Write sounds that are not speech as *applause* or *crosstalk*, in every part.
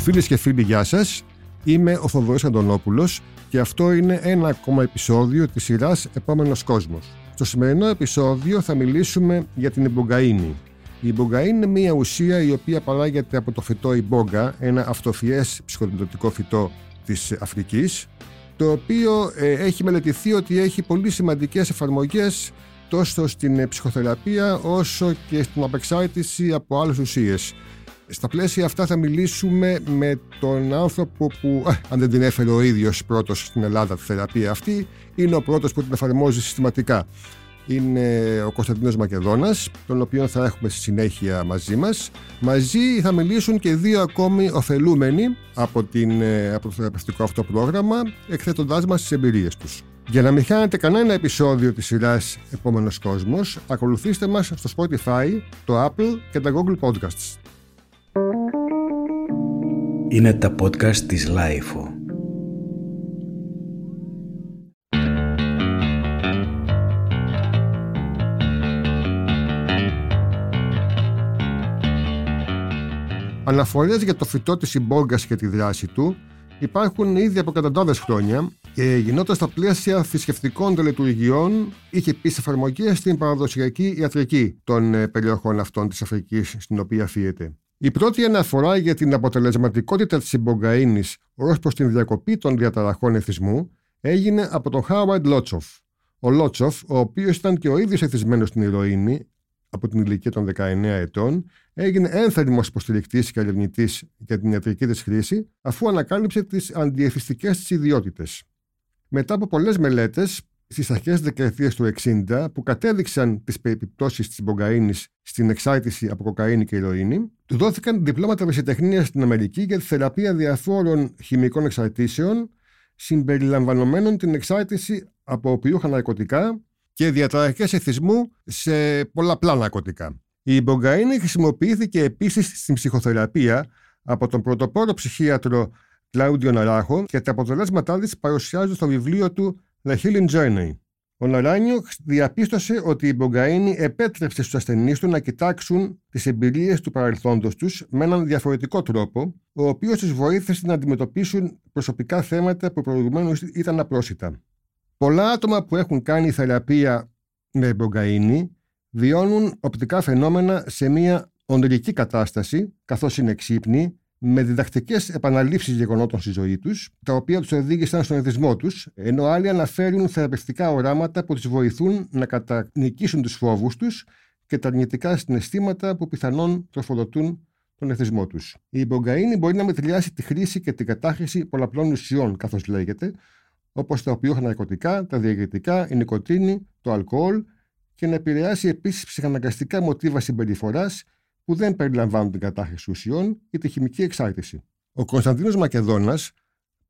Φίλες και φίλοι, γεια σας. Είμαι ο Θοδωρής Αντωνόπουλος και αυτό είναι ένα ακόμα επεισόδιο της σειράς Επόμενος Κόσμος. Στο σημερινό επεισόδιο θα μιλήσουμε για την Ιμπογγαΐνη. Η Ιμπογγαΐνη είναι μια ουσία η οποία παράγεται από το φυτό Ιμπόγκα, ένα αυτοφιές ψυχοδοτικό φυτό της Αφρικής, το οποίο ε, έχει μελετηθεί ότι έχει πολύ σημαντικές εφαρμογές τόσο στην ψυχοθεραπεία όσο και στην απεξάρτηση από άλλες ουσίες. Στα πλαίσια αυτά θα μιλήσουμε με τον άνθρωπο που, αν δεν την έφερε ο ίδιος πρώτος στην Ελλάδα τη θεραπεία αυτή, είναι ο πρώτος που την εφαρμόζει συστηματικά. Είναι ο Κωνσταντίνος Μακεδόνας, τον οποίο θα έχουμε στη συνέχεια μαζί μας. Μαζί θα μιλήσουν και δύο ακόμη ωφελούμενοι από, την, ε, από το θεραπευτικό αυτό πρόγραμμα, εκθέτοντάς μας τις εμπειρίες τους. Για να μην χάνετε κανένα επεισόδιο της σειράς Επόμενος Κόσμος, ακολουθήστε μας στο Spotify, το Apple και τα Google Podcasts. Είναι τα podcast της Lifeo. Αναφορές για το φυτό της συμπόγκας και τη δράση του υπάρχουν ήδη από εκατοντάδες χρόνια και γινόταν στα πλαίσια θρησκευτικών τελετουργιών, είχε επίσης εφαρμογή στην παραδοσιακή ιατρική των ε, περιοχών αυτών της Αφρικής στην οποία φύεται. Η πρώτη αναφορά για την αποτελεσματικότητα της συμπογγαΐνη ως προς την διακοπή των διαταραχών εθισμού έγινε από τον Χάουαρντ Λότσοφ. Ο Λότσοφ, ο οποίος ήταν και ο ίδιος εθισμένος στην ηρωίνη από την ηλικία των 19 ετών, έγινε ένθερμος υποστηρικτής και ερευνητής για την ιατρική της χρήση, αφού ανακάλυψε τις αντιεθιστικές της ιδιότητες. Μετά από πολλές μελέτες, στις αρχές της δεκαετίας του 60, που κατέδειξαν τις περιπτώσεις της μπογκαίνη στην εξάρτηση από κοκαίνη και ηρωίνη, του δόθηκαν διπλώματα βεσιτεχνία στην Αμερική για τη θεραπεία διαφόρων χημικών εξαρτήσεων, συμπεριλαμβανομένων την εξάρτηση από οπιούχα ναρκωτικά και διαταραχές εθισμού σε πολλαπλά ναρκωτικά. Η μπογκαίνη χρησιμοποιήθηκε επίσης στην ψυχοθεραπεία από τον πρωτοπόρο ψυχίατρο Κλάουντιο Ναράχο και τα αποτελέσματά της παρουσιάζονται στο βιβλίο του The Healing Journey. Ο Ναράνιο διαπίστωσε ότι η μπογκαίνη επέτρεψε στους ασθενείς του να κοιτάξουν τις εμπειρίες του παρελθόντος τους με έναν διαφορετικό τρόπο, ο οποίος του βοήθησε να αντιμετωπίσουν προσωπικά θέματα που προηγουμένως ήταν απρόσιτα. Πολλά άτομα που έχουν κάνει θεραπεία με μπογκαίνη βιώνουν οπτικά φαινόμενα σε μια ονειρική κατάσταση, καθώς είναι ξύπνοι, με διδακτικές επαναλήψεις γεγονότων στη ζωή τους, τα οποία τους οδήγησαν στον εθισμό τους, ενώ άλλοι αναφέρουν θεραπευτικά οράματα που τους βοηθούν να κατανικήσουν τους φόβους τους και τα αρνητικά συναισθήματα που πιθανόν τροφοδοτούν τον εθισμό τους. Η μπογκαίνη μπορεί να μετριάσει τη χρήση και την κατάχρηση πολλαπλών ουσιών, καθώς λέγεται, όπως τα οποία ναρκωτικά, τα διαγετικά, η νοικοτήνη, το αλκοόλ και να επηρεάσει επίσης ψυχαναγκαστικά μοτίβα συμπεριφοράς που δεν περιλαμβάνουν την κατάχρηση ουσιών ή τη χημική εξάρτηση. Ο Κωνσταντίνος Μακεδόνας,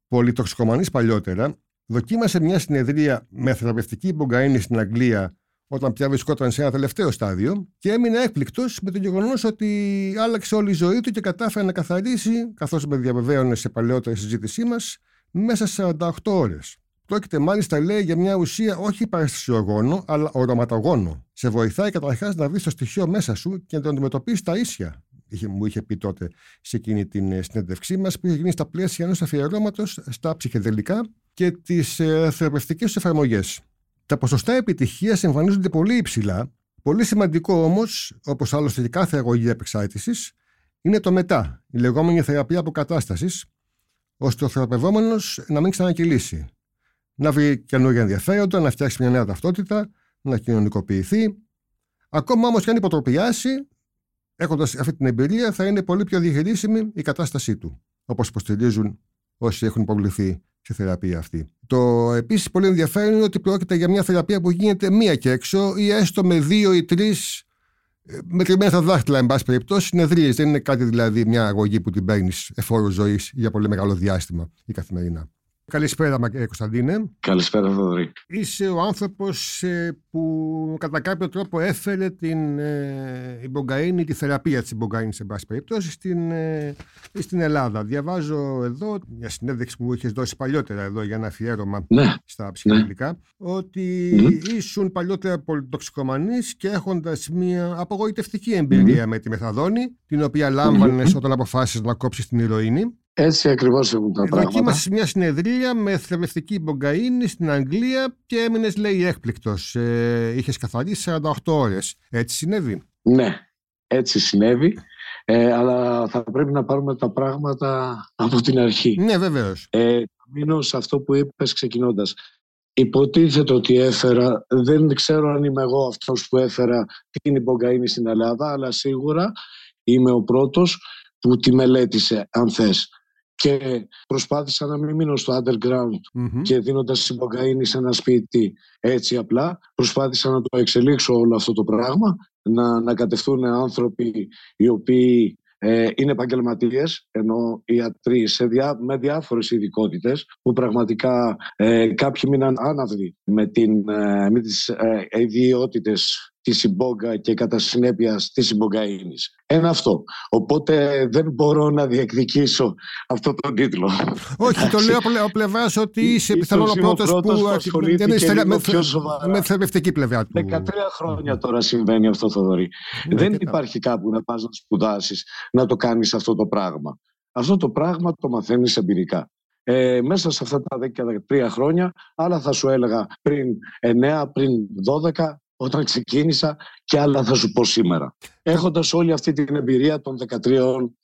πολυτοξικομανής παλιότερα, δοκίμασε μια συνεδρία με θεραπευτική υπογκαίνη στην Αγγλία όταν πια βρισκόταν σε ένα τελευταίο στάδιο και έμεινε έκπληκτος με το γεγονός ότι άλλαξε όλη η ζωή του και κατάφερε να καθαρίσει, καθώς με διαβεβαίωνε σε παλαιότερη συζήτησή μας, μέσα σε 48 ώρες. Πρόκειται μάλιστα, λέει, για μια ουσία όχι παραστασιογόνο, αλλά οροματογόνο. Σε βοηθάει καταρχάς να βρεις το στοιχείο μέσα σου και να το αντιμετωπίσεις τα ίσια. Είχε, μου είχε πει τότε σε εκείνη την ε, συνέντευξή μας, που είχε γίνει στα πλαίσια ενός αφιερώματος στα ψυχεδελικά και τις ε, θεραπευτικές του εφαρμογές. Τα ποσοστά επιτυχίας εμφανίζονται πολύ υψηλά. Πολύ σημαντικό όμως, όπως άλλωστε και κάθε αγωγή επεξάρτησης, είναι το μετά, η λεγόμενη θεραπεία αποκατάστασης, ώστε ο θεραπευόμενος να μην ξανακυλήσει να βρει καινούργια ενδιαφέροντα, να φτιάξει μια νέα ταυτότητα, να κοινωνικοποιηθεί. Ακόμα όμως και αν υποτροπιάσει, έχοντας αυτή την εμπειρία, θα είναι πολύ πιο διαχειρίσιμη η κατάστασή του. Όπως υποστηρίζουν όσοι έχουν υποβληθεί στη θεραπεία αυτή. Το επίσης πολύ ενδιαφέρον είναι ότι πρόκειται για μια θεραπεία που γίνεται μία και έξω ή έστω με δύο ή τρεις ε, μετρημένα στα δάχτυλα, εν πάση περιπτώσει, συνεδρίες. Δεν είναι κάτι δηλαδή μια αγωγή που την παίρνεις εφόρου ζωής για πολύ μεγάλο διάστημα ή καθημερινά. Καλησπέρα, ε, Κωνσταντίνε. Καλησπέρα, Θοδωρή. Είσαι ο άνθρωπος ε, που κατά κάποιο τρόπο έφερε την ε, Μπογκαΐνη, τη θεραπεία της Μπογκαΐνης, σε πάση περιπτώσει, στην, ε, στην Ελλάδα. Διαβάζω εδώ μια συνέντευξη που είχες δώσει παλιότερα εδώ για ένα αφιέρωμα ναι. στα ψυχολογικά, ναι. ότι mm. ήσουν παλιότερα πολυτοξικομανής και έχοντας μια απογοητευτική εμπειρία mm. με τη μεθαδόνη, την οποία λάμβανες mm. όταν αποφάσισες να κόψεις την ηρωίνη Έτσι ακριβώς έχουν τα Εδώ πράγματα. εκεί είμαστε σε μια συνεδρία με θρεπτική μπογκαΐνη στην Αγγλία και έμεινες, λέει, έκπληκτος. Ε, είχες καθαρίσει 48 ώρες. Έτσι συνέβη; Ναι, έτσι συνέβη. Ε, αλλά θα πρέπει να πάρουμε τα πράγματα από την αρχή. Ναι, βεβαίως. Ε, μείνω σε αυτό που είπες ξεκινώντας. Υποτίθεται ότι έφερα, δεν ξέρω αν είμαι εγώ αυτός που έφερα την υπογκαΐνη στην Ελλάδα, αλλά σίγουρα είμαι ο πρώτος που τη μελέτησε, αν θες. Και προσπάθησα να μην μείνω στο underground Μμμ. και δίνοντας υπογκαΐνη σε ένα σπίτι έτσι απλά. Προσπάθησα να το εξελίξω όλο αυτό το πράγμα, να ανακατευτούν άνθρωποι οι οποίοι ε, είναι επαγγελματίες, ενώ ιατροί σε διά, με διάφορες ειδικότητες, που πραγματικά ε, κάποιοι μείναν άναυδοι με, την, ε, με τις ε, ιδιότητες της συμπόγκα και κατά συνέπεια της συμπογγαΐνης. Ένα αυτό. Οπότε δεν μπορώ να διεκδικήσω αυτό τον τίτλο. Όχι, το λέω από ο πλευράς ότι είσαι Ίσως πιθανόν ο είμαι ο πρώτο πρώτος που που ασχολήθηκε δεν είσαι λίγο με, πιο σοβαρά. με θρεπτική πλευρά του. 13 χρόνια τώρα συμβαίνει αυτό, Θοδωρή. Ναι, δεν και υπάρχει κάπου να πας να σπουδάσεις, να το κάνεις αυτό το πράγμα. Αυτό το πράγμα το μαθαίνεις εμπειρικά. Ε, μέσα σε αυτά τα 13 χρόνια, άλλα θα σου έλεγα πριν 9, πριν 12, όταν ξεκίνησα και άλλα θα σου πω σήμερα. Έχοντας όλη αυτή την εμπειρία των 13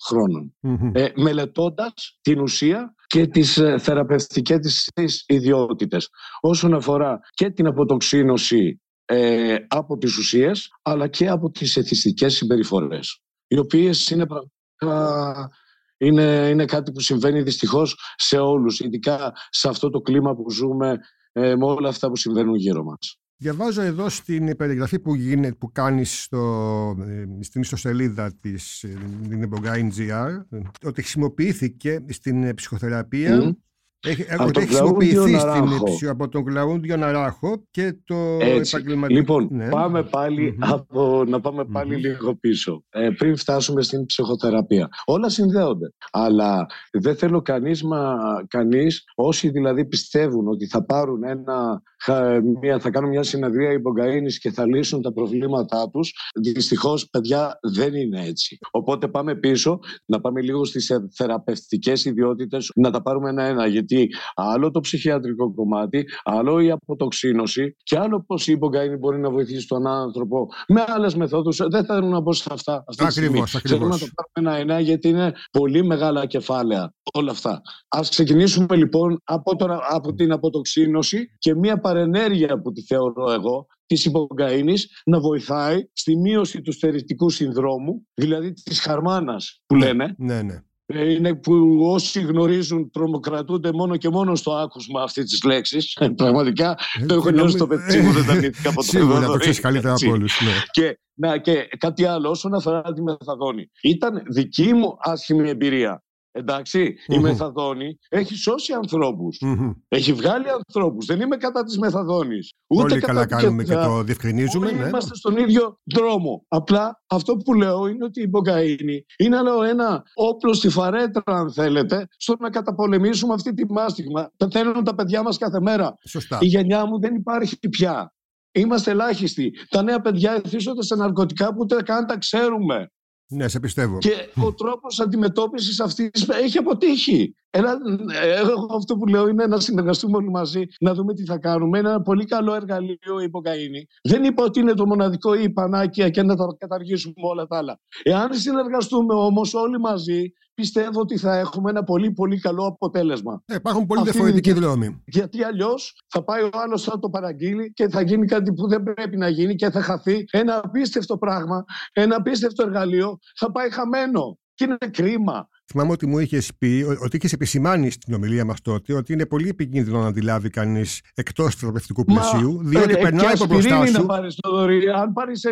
χρόνων. Μμμ. Ε, μελετώντας την ουσία και τις ε, θεραπευτικές της της ιδιότητες. Όσον αφορά και την αποτοξίνωση ε, από τις ουσίες, αλλά και από τις εθιστικές συμπεριφορές. Οι οποίες είναι πραγματικά... Είναι, είναι κάτι που συμβαίνει δυστυχώς σε όλους, ειδικά σε αυτό το κλίμα που ζούμε ε, με όλα αυτά που συμβαίνουν γύρω μας. Διαβάζω εδώ στην περιγραφή που, γίνεται, που κάνεις στο, ε, στην ιστοσελίδα της ε, την Ebogain GR ότι χρησιμοποιήθηκε στην ε, ψυχοθεραπεία Μμμ. Έχει, Από ότι τον έχει χρησιμοποιηθεί Κλαούντιο στην, Ναράχο. ψυχο- από τον Κλαούντιο Ναράχο και το Έτσι. επαγγελματικό. Λοιπόν, ναι. πάμε πάλι Μμμ. από, να πάμε πάλι Μμμ. λίγο πίσω. Ε, πριν φτάσουμε στην ψυχοθεραπεία. Όλα συνδέονται. Αλλά δεν θέλω κανείς, μα, κανείς, όσοι δηλαδή πιστεύουν ότι θα πάρουν ένα, χα- μια, θα κάνουν μια συνεδρία υπογκαΐνης και θα λύσουν τα προβλήματά τους, δυστυχώς, παιδιά, δεν είναι έτσι. Οπότε πάμε πίσω, να πάμε λίγο στις ε, θεραπευτικές ιδιότητες, να τα πάρουμε ένα-ένα, γιατί άλλο το ψυχιατρικό κομμάτι, άλλο η αποτοξίνωση και άλλο πώς η υπογκαΐνη μπορεί να βοηθήσει τον άνθρωπο με άλλες μεθόδους. Δεν θέλω να μπω σε αυτά αυτή τη στιγμή. Ακριβώς, Θέλω ακριβώς. να το πάρουμε ένα-ένα γιατί είναι πολύ μεγάλα κεφάλαια όλα αυτά. Ας ξεκινήσουμε λοιπόν από, τώρα, από την αποτοξίνωση και μια παρενέργεια που τη θεωρώ εγώ της υπογκαΐνης να βοηθάει στη μείωση του στεριστικού συνδρόμου, δηλαδή της χαρμάνας που λένε, Ναι, ναι. Ε, είναι που όσοι γνωρίζουν τρομοκρατούνται μόνο και μόνο στο άκουσμα αυτής της λέξης. Πραγματικά το έχω Ε, νιώσει στο νομι- πετσί μου, δεν τα αρνήθηκα ποτέ. Σίγουρα το Θοδωρή, ξέρεις καλύτερα έτσι. από όλους. Ναι. Και, να, και κάτι άλλο όσον αφορά τη μεθαδόνη. Ήταν δική μου άσχημη εμπειρία. Εντάξει, η Μμμ. μεθαδόνη έχει σώσει ανθρώπους. Μμμ. Έχει βγάλει ανθρώπους. Δεν είμαι κατά της μεθαδόνης. Ούτε Πολύ κατά καλά του κάνουμε και κεφά. το διευκρινίζουμε. Όλοι Ναι. είμαστε στον ίδιο δρόμο. Απλά αυτό που λέω είναι ότι η μπογκαΐνη είναι άλλο ένα όπλο στη φαρέτρα, αν θέλετε, στο να καταπολεμήσουμε αυτή τη μάστιγμα. Πεθαίνουν τα παιδιά μας κάθε μέρα. Σωστά. Η γενιά μου δεν υπάρχει πια. Είμαστε ελάχιστοι. Τα νέα παιδιά εθίσονται σε ναρκωτικά που ούτε καν τα ξέρουμε. Ναι, σε πιστεύω. Και ο τρόπος αντιμετώπισης αυτής έχει αποτύχει. Ένα, ε, εγώ αυτό που λέω είναι να συνεργαστούμε όλοι μαζί, να δούμε τι θα κάνουμε. Είναι ένα πολύ καλό εργαλείο η υποκαΐνη. Δεν είπα ότι είναι το μοναδικό ή η πανάκια και να τα καταργήσουμε όλα τα άλλα. Εάν συνεργαστούμε όμως όλοι μαζί, πιστεύω ότι θα έχουμε ένα πολύ πολύ καλό αποτέλεσμα. Ναι, υπάρχουν πολύ Αυτή διαφορετικοί είναι και- δρόμοι. Γιατί αλλιώς θα πάει ο άλλος, θα το παραγγείλει και θα γίνει κάτι που δεν πρέπει να γίνει και θα χαθεί ένα απίστευτο πράγμα, ένα απίστευτο εργαλείο, θα πάει χαμένο. Και είναι κρίμα. Θυμάμαι ότι μου είχες πει, ο- ότι είχες επισημάνει στην ομιλία μας τότε, ότι είναι πολύ επικίνδυνο να αντιλάβει κανείς εκτός του θεραπευτικού πλαισίου, διότι ε, περνάει και από μπροστά ασπιρίνη να σου. πάρεις το δωρή. Αν πάρεις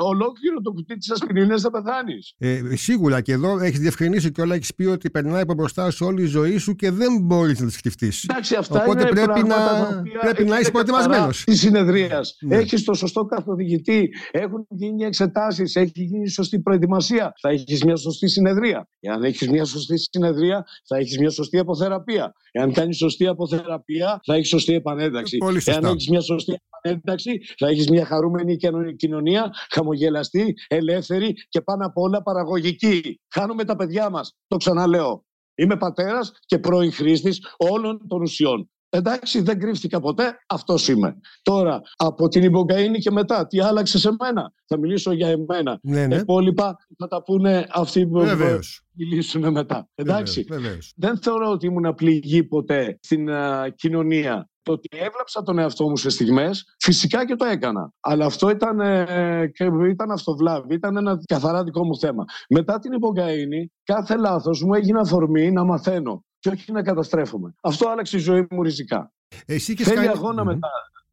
ολόκληρο το κουτί της ασπιρίνη, θα πεθάνεις. Ε, σίγουρα και εδώ έχεις διευκρινίσει και όλα έχεις πει ότι περνάει από μπροστά σου όλη η ζωή σου και δεν μπορείς να τη σκεφτείς. Εντάξει, αυτά Οπότε είναι πρέπει πράγματα να- τα οποία πρέπει να είναι είσαι προετοιμασμένος. καθαρά Της συνεδρίας. Ναι. Έχεις το σωστό καθοδηγητή. Έχουν γίνει εξετάσεις. Έχει γίνει σωστή προετοιμασία. Θα έχεις μια σωστή συνεδρία. Εάν έχεις μια σωστή συνεδρία, θα έχεις μια σωστή αποθεραπεία. Εάν κάνεις σωστή αποθεραπεία, θα έχεις σωστή επανένταξη. Πολύ σωστά. Εάν έχεις μια σωστή επανένταξη, θα έχεις μια χαρούμενη κοινωνι- κοινωνία, χαμογελαστή, ελεύθερη και πάνω απ' όλα παραγωγική. Χάνουμε τα παιδιά μας. Το ξαναλέω. Είμαι πατέρας και πρώην χρήστης όλων των ουσιών. Εντάξει, δεν κρύφτηκα ποτέ, αυτός είμαι. Τώρα, από την υπογκαΐνη και μετά, τι άλλαξε σε μένα; Θα μιλήσω για εμένα. Ναι, ναι. Υπόλοιπα θα τα πούνε αυτοί που Βεβαίως. μιλήσουν μετά. Εντάξει. Βεβαίως, βεβαίως. Δεν θεωρώ ότι ήμουν πληγή ποτέ στην α, κοινωνία. Το ότι έβλαψα τον εαυτό μου σε στιγμές, φυσικά και το έκανα. Αλλά αυτό ήταν, ε, και ήταν αυτοβλάβη, ήταν ένα καθαρά δικό μου θέμα. Μετά την υπογκαΐνη, κάθε λάθος μου έγινε αφορμή να μαθαίνω και όχι να καταστρέφομαι. Αυτό άλλαξε η ζωή μου ριζικά. Εσύ είχες Θέλει κάνει... αγώνα Μμμ. μετά.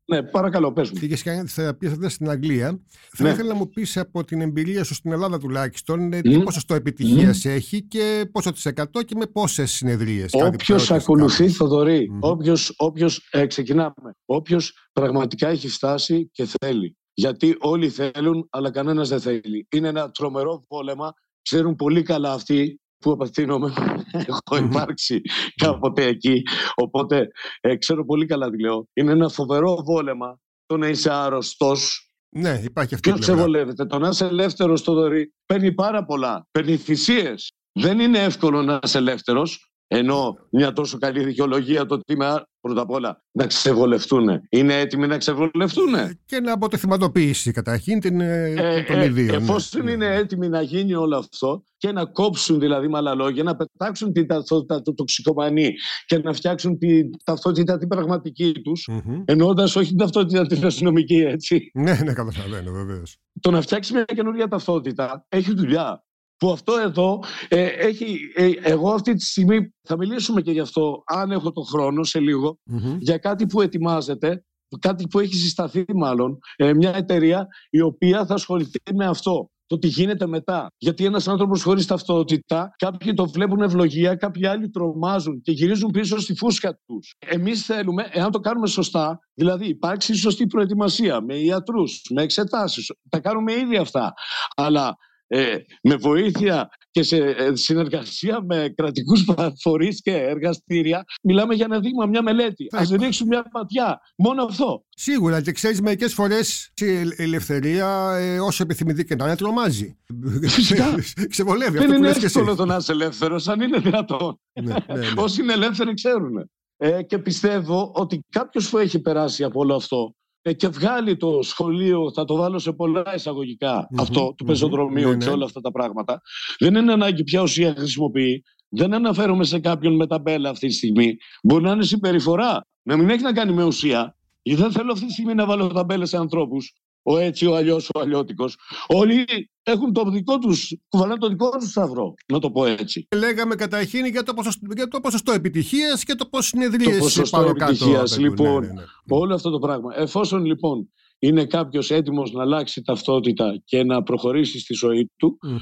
Ναι, παρακαλώ, πες μου. Είχε κάνει τη θεραπεία αυτή στην Αγγλία. Θα Ναι. ήθελα να μου πεις από την εμπειρία σου στην Ελλάδα τουλάχιστον ε, Μμ. τι ποσοστό επιτυχίας έχει και πόσο τη εκατό και με πόσες συνεδρίες. Όποιος ακολουθεί, Θοδωρή, Μμμ. όποιος, όποιος, ε, ξεκινάμε, όποιος πραγματικά έχει φτάσει και θέλει. Γιατί όλοι θέλουν, αλλά κανένας δεν θέλει. Είναι ένα τρομερό πόλεμα. Ξέρουν πολύ καλά αυτοί που απευθύνομαι. *laughs* Έχω Μμμ. υπάρξει κάποτε εκεί. Οπότε ε, ξέρω πολύ καλά τι λέω. Είναι ένα φοβερό βόλεμα το να είσαι άρρωστος Ναι, υπάρχει αυτή η Ποιο πλευρά. ξεβολεύεται. Το να είσαι ελεύθερος στο δωρή παίρνει πάρα πολλά. Παίρνει θυσίες. Δεν είναι εύκολο να είσαι ελεύθερος. Ενώ μια τόσο καλή δικαιολογία το ότι είμαι α- πρώτα απ' όλα να ξεβολευτούν. Είναι έτοιμοι να ξεβολευτούν. Και να αποτεθυματοποιήσει καταρχήν την, ε, Ε, των ε, ιδίων. ναι. εφόσον Ναι. είναι έτοιμοι να γίνει όλο αυτό και να κόψουν δηλαδή με άλλα λόγια, να πετάξουν την ταυτότητα του τοξικομανή και να φτιάξουν την ταυτότητα την πραγματική τους, Μμμ. εννοώντα όχι την ταυτότητα την αστυνομική έτσι. Ναι, ναι, καταλαβαίνω βεβαίως. το να φτιάξει μια καινούργια ταυτότητα έχει δουλειά. Που αυτό εδώ ε, έχει. ε, εγώ αυτή τη στιγμή θα μιλήσουμε και γι' αυτό, αν έχω το χρόνο σε λίγο, για κάτι που ετοιμάζεται, κάτι που έχει συσταθεί μάλλον, ε, μια εταιρεία η οποία θα ασχοληθεί με αυτό. Το τι γίνεται μετά. Γιατί ένας άνθρωπος χωρίς ταυτότητα, κάποιοι το βλέπουν ευλογία, κάποιοι άλλοι τρομάζουν και γυρίζουν πίσω στη φούσκα τους. Εμείς θέλουμε, εάν το κάνουμε σωστά, δηλαδή υπάρξει σωστή προετοιμασία με ιατρούς, με εξετάσεις. Τα κάνουμε ήδη αυτά. Αλλά ε, με βοήθεια και σε ε, συνεργασία με κρατικούς φορεί και εργαστήρια, μιλάμε για ένα δείγμα, μια μελέτη. Θα Α υπά- ρίξουν μια ματιά. Μόνο αυτό. Σίγουρα και ξέρεις, μερικές φορές η ελευθερία, ε, όσο επιθυμητή και να είναι, τρομάζει. Φυσικά. *laughs* Ξεβολεύει Δεν αυτό που είναι λες και εσύ. εύκολο το να είσαι ελεύθερος, αν είναι δυνατόν. Ναι, ναι, ναι. Όσοι είναι ελεύθεροι ξέρουν. Ε, και πιστεύω ότι κάποιος που έχει περάσει από όλο αυτό ε, και βγάλει το σχολείο, θα το βάλω σε πολλά εισαγωγικά, Μμμ, αυτό του μμμ, πεζοδρομίου ναι, και ναι. όλα αυτά τα πράγματα, δεν είναι ανάγκη ποια ουσία χρησιμοποιεί. Δεν αναφέρομαι σε κάποιον με ταμπέλα αυτή τη στιγμή. Μπορεί να είναι συμπεριφορά, να μην έχει να κάνει με ουσία. Γιατί δεν θέλω αυτή τη στιγμή να βάλω ταμπέλες σε ανθρώπους. Ο έτσι, ο αλλιώς, ο αλλιώτικος. Όλοι έχουν το δικό τους, κουβαλάνε το δικό τους σταυρό, να το πω έτσι. Λέγαμε καταρχήν για το ποσοστό, για το ποσοστό επιτυχίας και το πώς συνεδρίε Το ποσοστό πάνω κάτω. επιτυχίας, απαιτούν. λοιπόν. Ναι, ναι, ναι. Όλο αυτό το πράγμα. Εφόσον λοιπόν είναι κάποιος έτοιμος να αλλάξει ταυτότητα και να προχωρήσει στη ζωή του, Μμμ.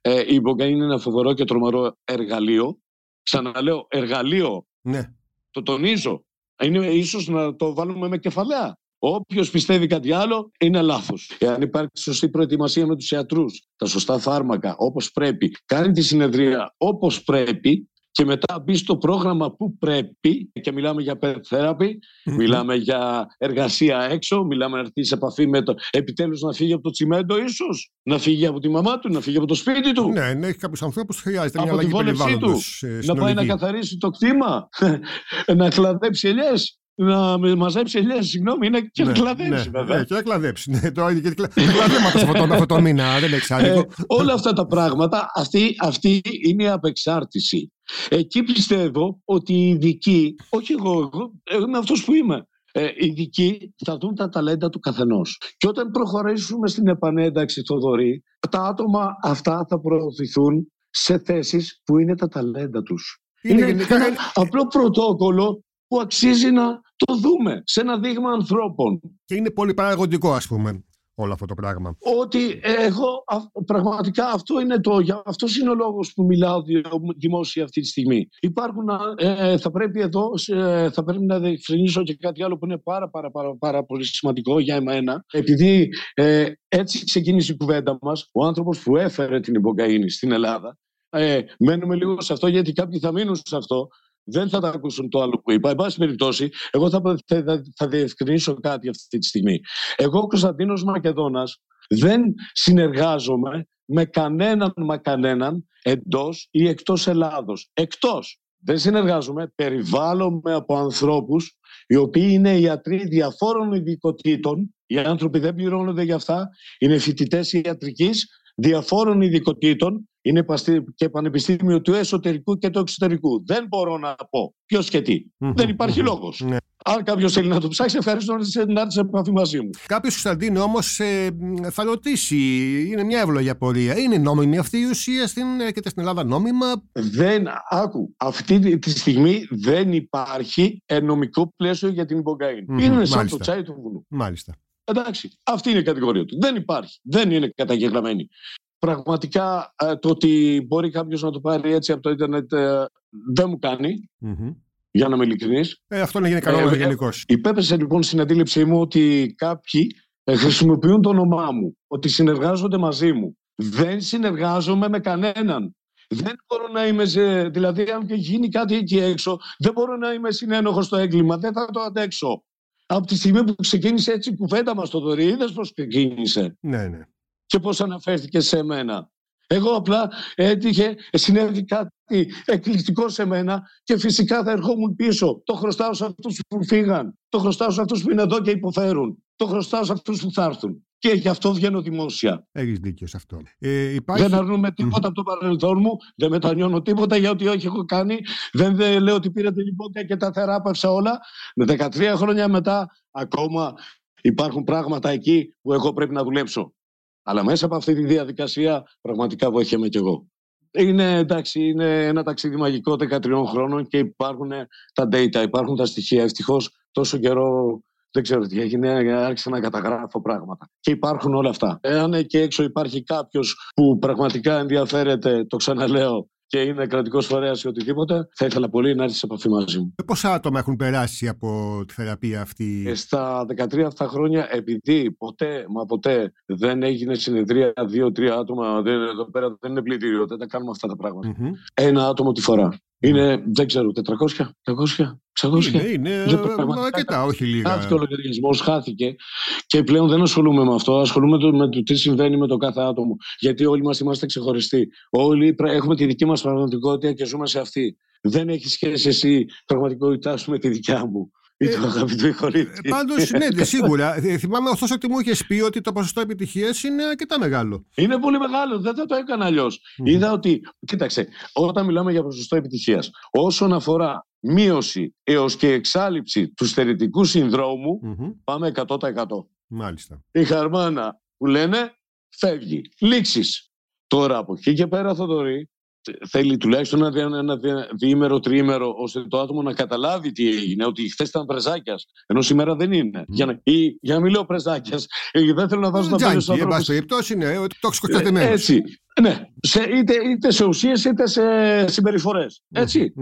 ε, η Μπογκά είναι ένα φοβερό και τρομερό εργαλείο. Ξαναλέω, εργαλείο. Ναι. Το τονίζω. Είναι ίσως να το βάλουμε με κεφαλαία. Όποιος πιστεύει κάτι άλλο είναι λάθος. Εάν υπάρχει σωστή προετοιμασία με τους ιατρούς, τα σωστά φάρμακα όπως πρέπει, κάνει τη συνεδρία όπως πρέπει και μετά μπει στο πρόγραμμα που πρέπει και μιλάμε για pet therapy, μιλάμε για εργασία έξω, μιλάμε να έρθει σε επαφή με το. Επιτέλους να φύγει από το τσιμέντο, ίσως. Να φύγει από τη μαμά του, να φύγει από το σπίτι του. Ναι, ναι, έχει κάποιους ανθρώπους που χρειάζεται μια από τη αλλαγή βόλεψή του. περιβάλλοντος. ε, Να πάει συνολική. να καθαρίσει το κτήμα, *laughs* να κλαδέψει ελιές. Να με- μαζέψει ελιές, συγγνώμη, είναι και να Ναι, κλαδέψει ναι, βέβαια. Ναι, και να κλαδέψει. Ναι, τώρα είναι και κλα- τα κλαδέματα σε αυτό, το- αυτό το μήνα, δεν είναι Ε, εξάρτητο. όλα αυτά τα πράγματα, αυτή, αυτή είναι η απεξάρτηση. Εκεί πιστεύω ότι οι ειδικοί, όχι εγώ, εγώ, εγώ είμαι αυτός που είμαι, ε, οι ειδικοί θα δουν τα ταλέντα του καθενός. Και όταν προχωρήσουμε στην επανένταξη Θοδωρή, τα άτομα αυτά θα προωθηθούν σε θέσεις που είναι τα ταλέντα τους. Είναι Είναι, γενικά- ένα απλό πρωτόκολλο που αξίζει να το δούμε σε ένα δείγμα ανθρώπων. Και είναι πολύ παραγωγικό, ας πούμε, όλο αυτό το πράγμα. ότι εγώ α- πραγματικά αυτό είναι το, για- αυτός είναι ο λόγος που μιλάω δι- δημόσια αυτή τη στιγμή. Υπάρχουν, α, ε, θα πρέπει εδώ, σε- θα πρέπει να διευκρινίσω και κάτι άλλο που είναι πάρα, πάρα, πάρα, πάρα πολύ σημαντικό για εμένα. Επειδή ε, έτσι ξεκίνησε η κουβέντα μας, ο άνθρωπος που έφερε την υπογκαΐνη στην Ελλάδα, ε, μένουμε λίγο σε αυτό γιατί κάποιοι θα μείνουν σε αυτό, δεν θα τα ακούσουν το άλλο που είπα. Εν πάση περιπτώσει, εγώ θα, θα, θα διευκρινίσω κάτι αυτή τη στιγμή. Εγώ, ο Κωνσταντίνος Μακεδόνας, δεν συνεργάζομαι με κανέναν μα κανέναν εντός ή εκτός Ελλάδος. Εκτός. Δεν συνεργάζομαι, περιβάλλομαι από ανθρώπους οι οποίοι είναι ιατροί διαφόρων ειδικοτήτων. Οι άνθρωποι δεν πληρώνονται για αυτά. Είναι φοιτητές ιατρικής διαφόρων ειδικοτήτων. Είναι και πανεπιστήμιο του εσωτερικού και του εξωτερικού. Δεν μπορώ να πω ποιος και τι. Δεν υπάρχει λόγος. Ναι. Αν κάποιος θέλει να το ψάξει, ευχαριστώ να έρθει σε επαφή μαζί μου. Κάποιος Κωνσταντίνη όμως ε, θα ρωτήσει, είναι μια εύλογη απορία. Είναι νόμιμη αυτή η ουσία στην, έρχεται στην Ελλάδα νόμιμα; Δεν, άκου, αυτή τη στιγμή δεν υπάρχει νομικό πλαίσιο για την υπογκαΐνη. Mm-hmm, είναι σαν το τσάι του βουλού. Μάλιστα. Εντάξει, αυτή είναι η κατηγορία του. Δεν υπάρχει. Δεν είναι καταγεγραμμένη. Πραγματικά ε, το ότι μπορεί κάποιος να το πάρει έτσι από το Ιντερνετ ε, δεν μου κάνει. Mm-hmm. Για να είμαι ειλικρινής. Ε, αυτό να γίνει καλό ε, γενικώ. Υπέπεσε λοιπόν στην αντίληψή μου ότι κάποιοι ε, χρησιμοποιούν το όνομά μου, ότι συνεργάζονται μαζί μου. Δεν συνεργάζομαι με κανέναν. Δεν μπορώ να είμαι σε. Δηλαδή, αν και γίνει κάτι εκεί έξω, δεν μπορώ να είμαι συνένοχος στο έγκλημα. Δεν θα το αντέξω. Από τη στιγμή που ξεκίνησε έτσι η κουβέντα μας, το δωρή, είδες πώς ξεκίνησε; Ναι, ναι. Και πώς αναφέρθηκε σε μένα. Εγώ απλά έτυχε, συνέβη κάτι εκπληκτικό σε μένα και φυσικά θα ερχόμουν πίσω. Το χρωστάω σε αυτούς που φύγαν. Το χρωστάω σε αυτούς που είναι εδώ και υποφέρουν. Το χρωστάω σε αυτούς που θα έρθουν. Και γι' αυτό βγαίνω δημόσια. Έχεις δίκιο σε αυτό. Ε, υπάρχει... Δεν αρνούμε τίποτα από το παρελθόν μου, δεν μετανιώνω τίποτα για ό,τι όχι έχω κάνει. Δεν, δεν λέω ότι πήρατε λοιπόν και τα θεράπευσα όλα. Με 13 χρόνια μετά, ακόμα υπάρχουν πράγματα εκεί που εγώ πρέπει να δουλέψω. Αλλά μέσα από αυτή τη διαδικασία πραγματικά βοηθιέμαι κι εγώ. Είναι, εντάξει, είναι ένα ταξίδι μαγικό 13 χρόνων και υπάρχουν τα data, υπάρχουν τα στοιχεία. Ευτυχώς τόσο καιρό δεν ξέρω τι έγινε, άρχισα να καταγράφω πράγματα. Και υπάρχουν όλα αυτά. Εάν εκεί έξω υπάρχει κάποιος που πραγματικά ενδιαφέρεται, το ξαναλέω, και είναι κρατικός φορέας ή οτιδήποτε, θα ήθελα πολύ να έρθει σε επαφή μαζί μου. Ε, πόσα άτομα έχουν περάσει από τη θεραπεία αυτή, ε, Στα 13 αυτά χρόνια, επειδή ποτέ, μα ποτέ δεν έγινε συνεδρία δύο-τρία άτομα, δεν, εδώ πέρα δεν είναι πλητήριο, δεν τα κάνουμε αυτά τα πραγματα Ένα άτομο τη φορά. Είναι, δεν ξέρω, 400, 500, 600. Είναι, είναι αρκετά, όχι λίγα. Χάθηκε ο λογαριασμός, χάθηκε. Και πλέον δεν ασχολούμαι με αυτό. Ασχολούμαι με το τι συμβαίνει με το κάθε άτομο. Γιατί όλοι μας είμαστε ξεχωριστοί. Όλοι έχουμε τη δική μας πραγματικότητα και ζούμε σε αυτή. Δεν έχει σχέση εσύ πραγματικότητάς σου με τη δικιά μου. Ε, Πάντως, ναι, σίγουρα. Ε, θυμάμαι ωστόσο ότι μου είχες πει ότι το ποσοστό επιτυχίας είναι αρκετά μεγάλο. Είναι πολύ μεγάλο. Δεν θα το έκανα αλλιώς. Είδα ότι, κοίταξε, όταν μιλάμε για ποσοστό επιτυχίας, όσον αφορά μείωση έως και εξάλληψη του στερετικού πάμε 100%. Μάλιστα. Η χαρμάνα που λένε φεύγει. Λήξεις. Τώρα από εκεί και πέρα, Θοδωρή, θέλει τουλάχιστον ένα, ένα διήμερο, τριήμερο, ώστε το άτομο να καταλάβει τι έγινε, ότι χθες ήταν πρεζάκιας, ενώ σήμερα δεν είναι. Για, να, ή, για να μην λέω πρεζάκιας, ε, δεν θέλω να βάζω τα πέντε στου ανθρώπου. περιπτώσει είναι ότι το Έτσι. Ναι, σε, είτε, είτε σε ουσίες είτε σε συμπεριφορές. Έτσι.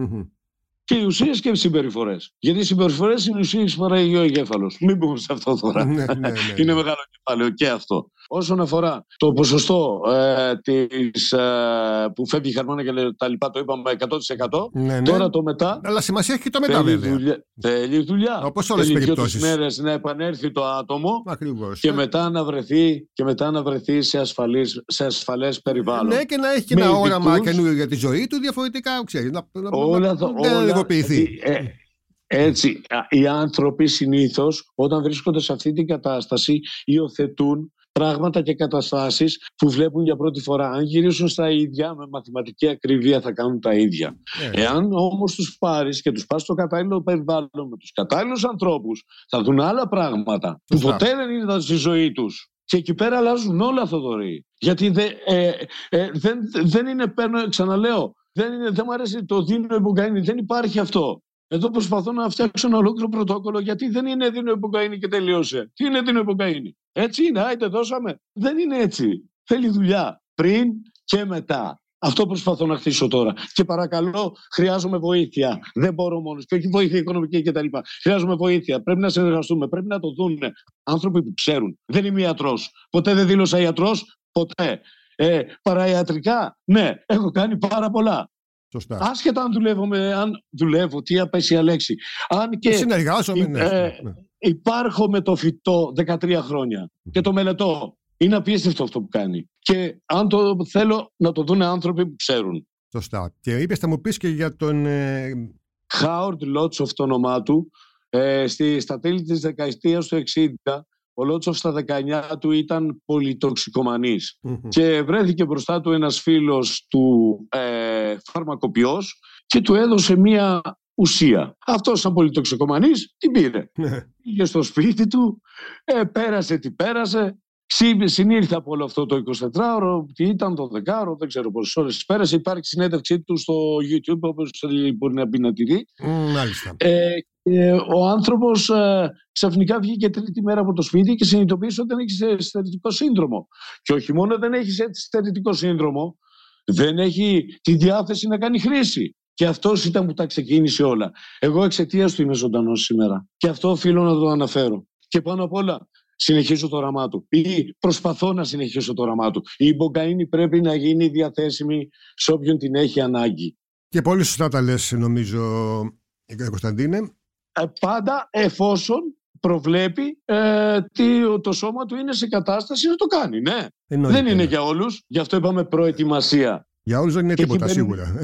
Και οι ουσίες και οι συμπεριφορές. Γιατί οι συμπεριφορές είναι ουσίες που παράγει ο εγκέφαλο. Μην πούμε σε αυτό τώρα. Ναι, ναι, ναι, *laughs* είναι μεγάλο κεφάλαιο και αυτό. Όσον αφορά το ποσοστό ε, της, ε, που φεύγει η χαρμόνα και τα λοιπά, το είπαμε 100%. Ναι, ναι. Τώρα το μετά. Αλλά σημασία έχει και το μετά, βέβαια. Δουλειά, θέλει δουλειά. Όπως όλες τις περιπτώσεις. μέρες να επανέλθει το άτομο Ακριβώς. και, μετά να βρεθεί, και μετά να βρεθεί σε, ασφαλής, σε ασφαλές περιβάλλον. Ναι, και να έχει και ένα όραμα καινούριο για τη ζωή του διαφορετικά. Ξέρεις, να, όλα, να, να, όλα, ε, έτσι, οι άνθρωποι συνήθως όταν βρίσκονται σε αυτή την κατάσταση υιοθετούν πράγματα και καταστάσεις που βλέπουν για πρώτη φορά. Αν γυρίσουν στα ίδια, με μαθηματική ακρίβεια θα κάνουν τα ίδια. Yeah. Εάν όμως τους πάρεις και τους πας στο κατάλληλο περιβάλλον με τους κατάλληλους ανθρώπους, θα δουν άλλα πράγματα που ποτέ δεν ήταν στη ζωή τους. Και εκεί πέρα αλλάζουν όλα, Θοδωρή. Γιατί δε, ε, ε, δεν, δεν είναι, παίρνω, ξαναλέω, δεν, είναι, δεν μου αρέσει το δίνω υπογκαίνη, δεν υπάρχει αυτό. Εδώ προσπαθώ να φτιάξω ένα ολόκληρο πρωτόκολλο γιατί δεν είναι δίνω υποκαίνη και τελείωσε. Τι είναι δίνω υποκαίνη. Έτσι είναι, άιτε δώσαμε. Δεν είναι έτσι. Θέλει δουλειά πριν και μετά. Αυτό προσπαθώ να χτίσω τώρα. Και παρακαλώ, χρειάζομαι βοήθεια. Δεν μπορώ μόνος. Και όχι βοήθεια οικονομική κτλ. Χρειάζομαι βοήθεια. Πρέπει να συνεργαστούμε. Πρέπει να το δουν άνθρωποι που ξέρουν. Δεν είμαι ιατρός. Ποτέ δεν δήλωσα ιατρός. Ποτέ. Ε, παραϊατρικά, ναι, έχω κάνει πάρα πολλά. Σωστά. Άσχετα αν δουλεύω, με, αν δουλεύω, τι απέσια λέξη. Αν και Συνεργάζομαι, ναι, ε, ναι. υπάρχω με το φυτό 13 χρόνια και το μελετώ Είναι απίστευτο αυτό που κάνει. Και αν το θέλω να το δουν άνθρωποι που ξέρουν. Σωστά. Και είπες, θα μου πεις και για τον. Ε... Χάουρντ Λότσοφ το όνομά του. Ε, στη, στα τέλη της δεκαετίας του 60 ο Λότσοφ στα 19 του ήταν και βρέθηκε μπροστά του ένας φίλος του ε, φαρμακοποιός και του έδωσε μία ουσία. Αυτός σαν πολυτοξικομανής την πήρε. Ναι. Πήγε στο σπίτι του, ε, πέρασε τι πέρασε, Συνήρθε από όλο αυτό το 24ωρο, τι ήταν το 10ωρο, δεν ξέρω πόσες ώρες πέρασε. Υπάρχει συνέντευξή του στο YouTube, όπως μπορεί να μπει να τη δει. Μάλιστα. Ε, ο άνθρωπος ε, ξαφνικά βγήκε τρίτη μέρα από το σπίτι και συνειδητοποίησε ότι δεν έχεις στερητικό σύνδρομο. Και όχι μόνο δεν έχεις στερητικό σύνδρομο, δεν έχει τη διάθεση να κάνει χρήση. Και αυτός ήταν που τα ξεκίνησε όλα. Εγώ εξαιτίας του είμαι ζωντανός σήμερα. Και αυτό οφείλω να το αναφέρω. Και πάνω απ' όλα, συνεχίζω το όραμά του ή προσπαθώ να συνεχίσω το όραμά του. Η μπογκαΐνη πρέπει να γίνει διαθέσιμη σε όποιον την έχει ανάγκη. Και πολύ σωστά τα λες νομίζω Κωνσταντίνε. Ε, πάντα εφόσον προβλέπει ε, τι, το σώμα του είναι σε κατάσταση να το κάνει. Ναι. Δεν είναι για όλους, γι' αυτό είπαμε προετοιμασία. Για όλους δεν είναι τίποτα σίγουρα.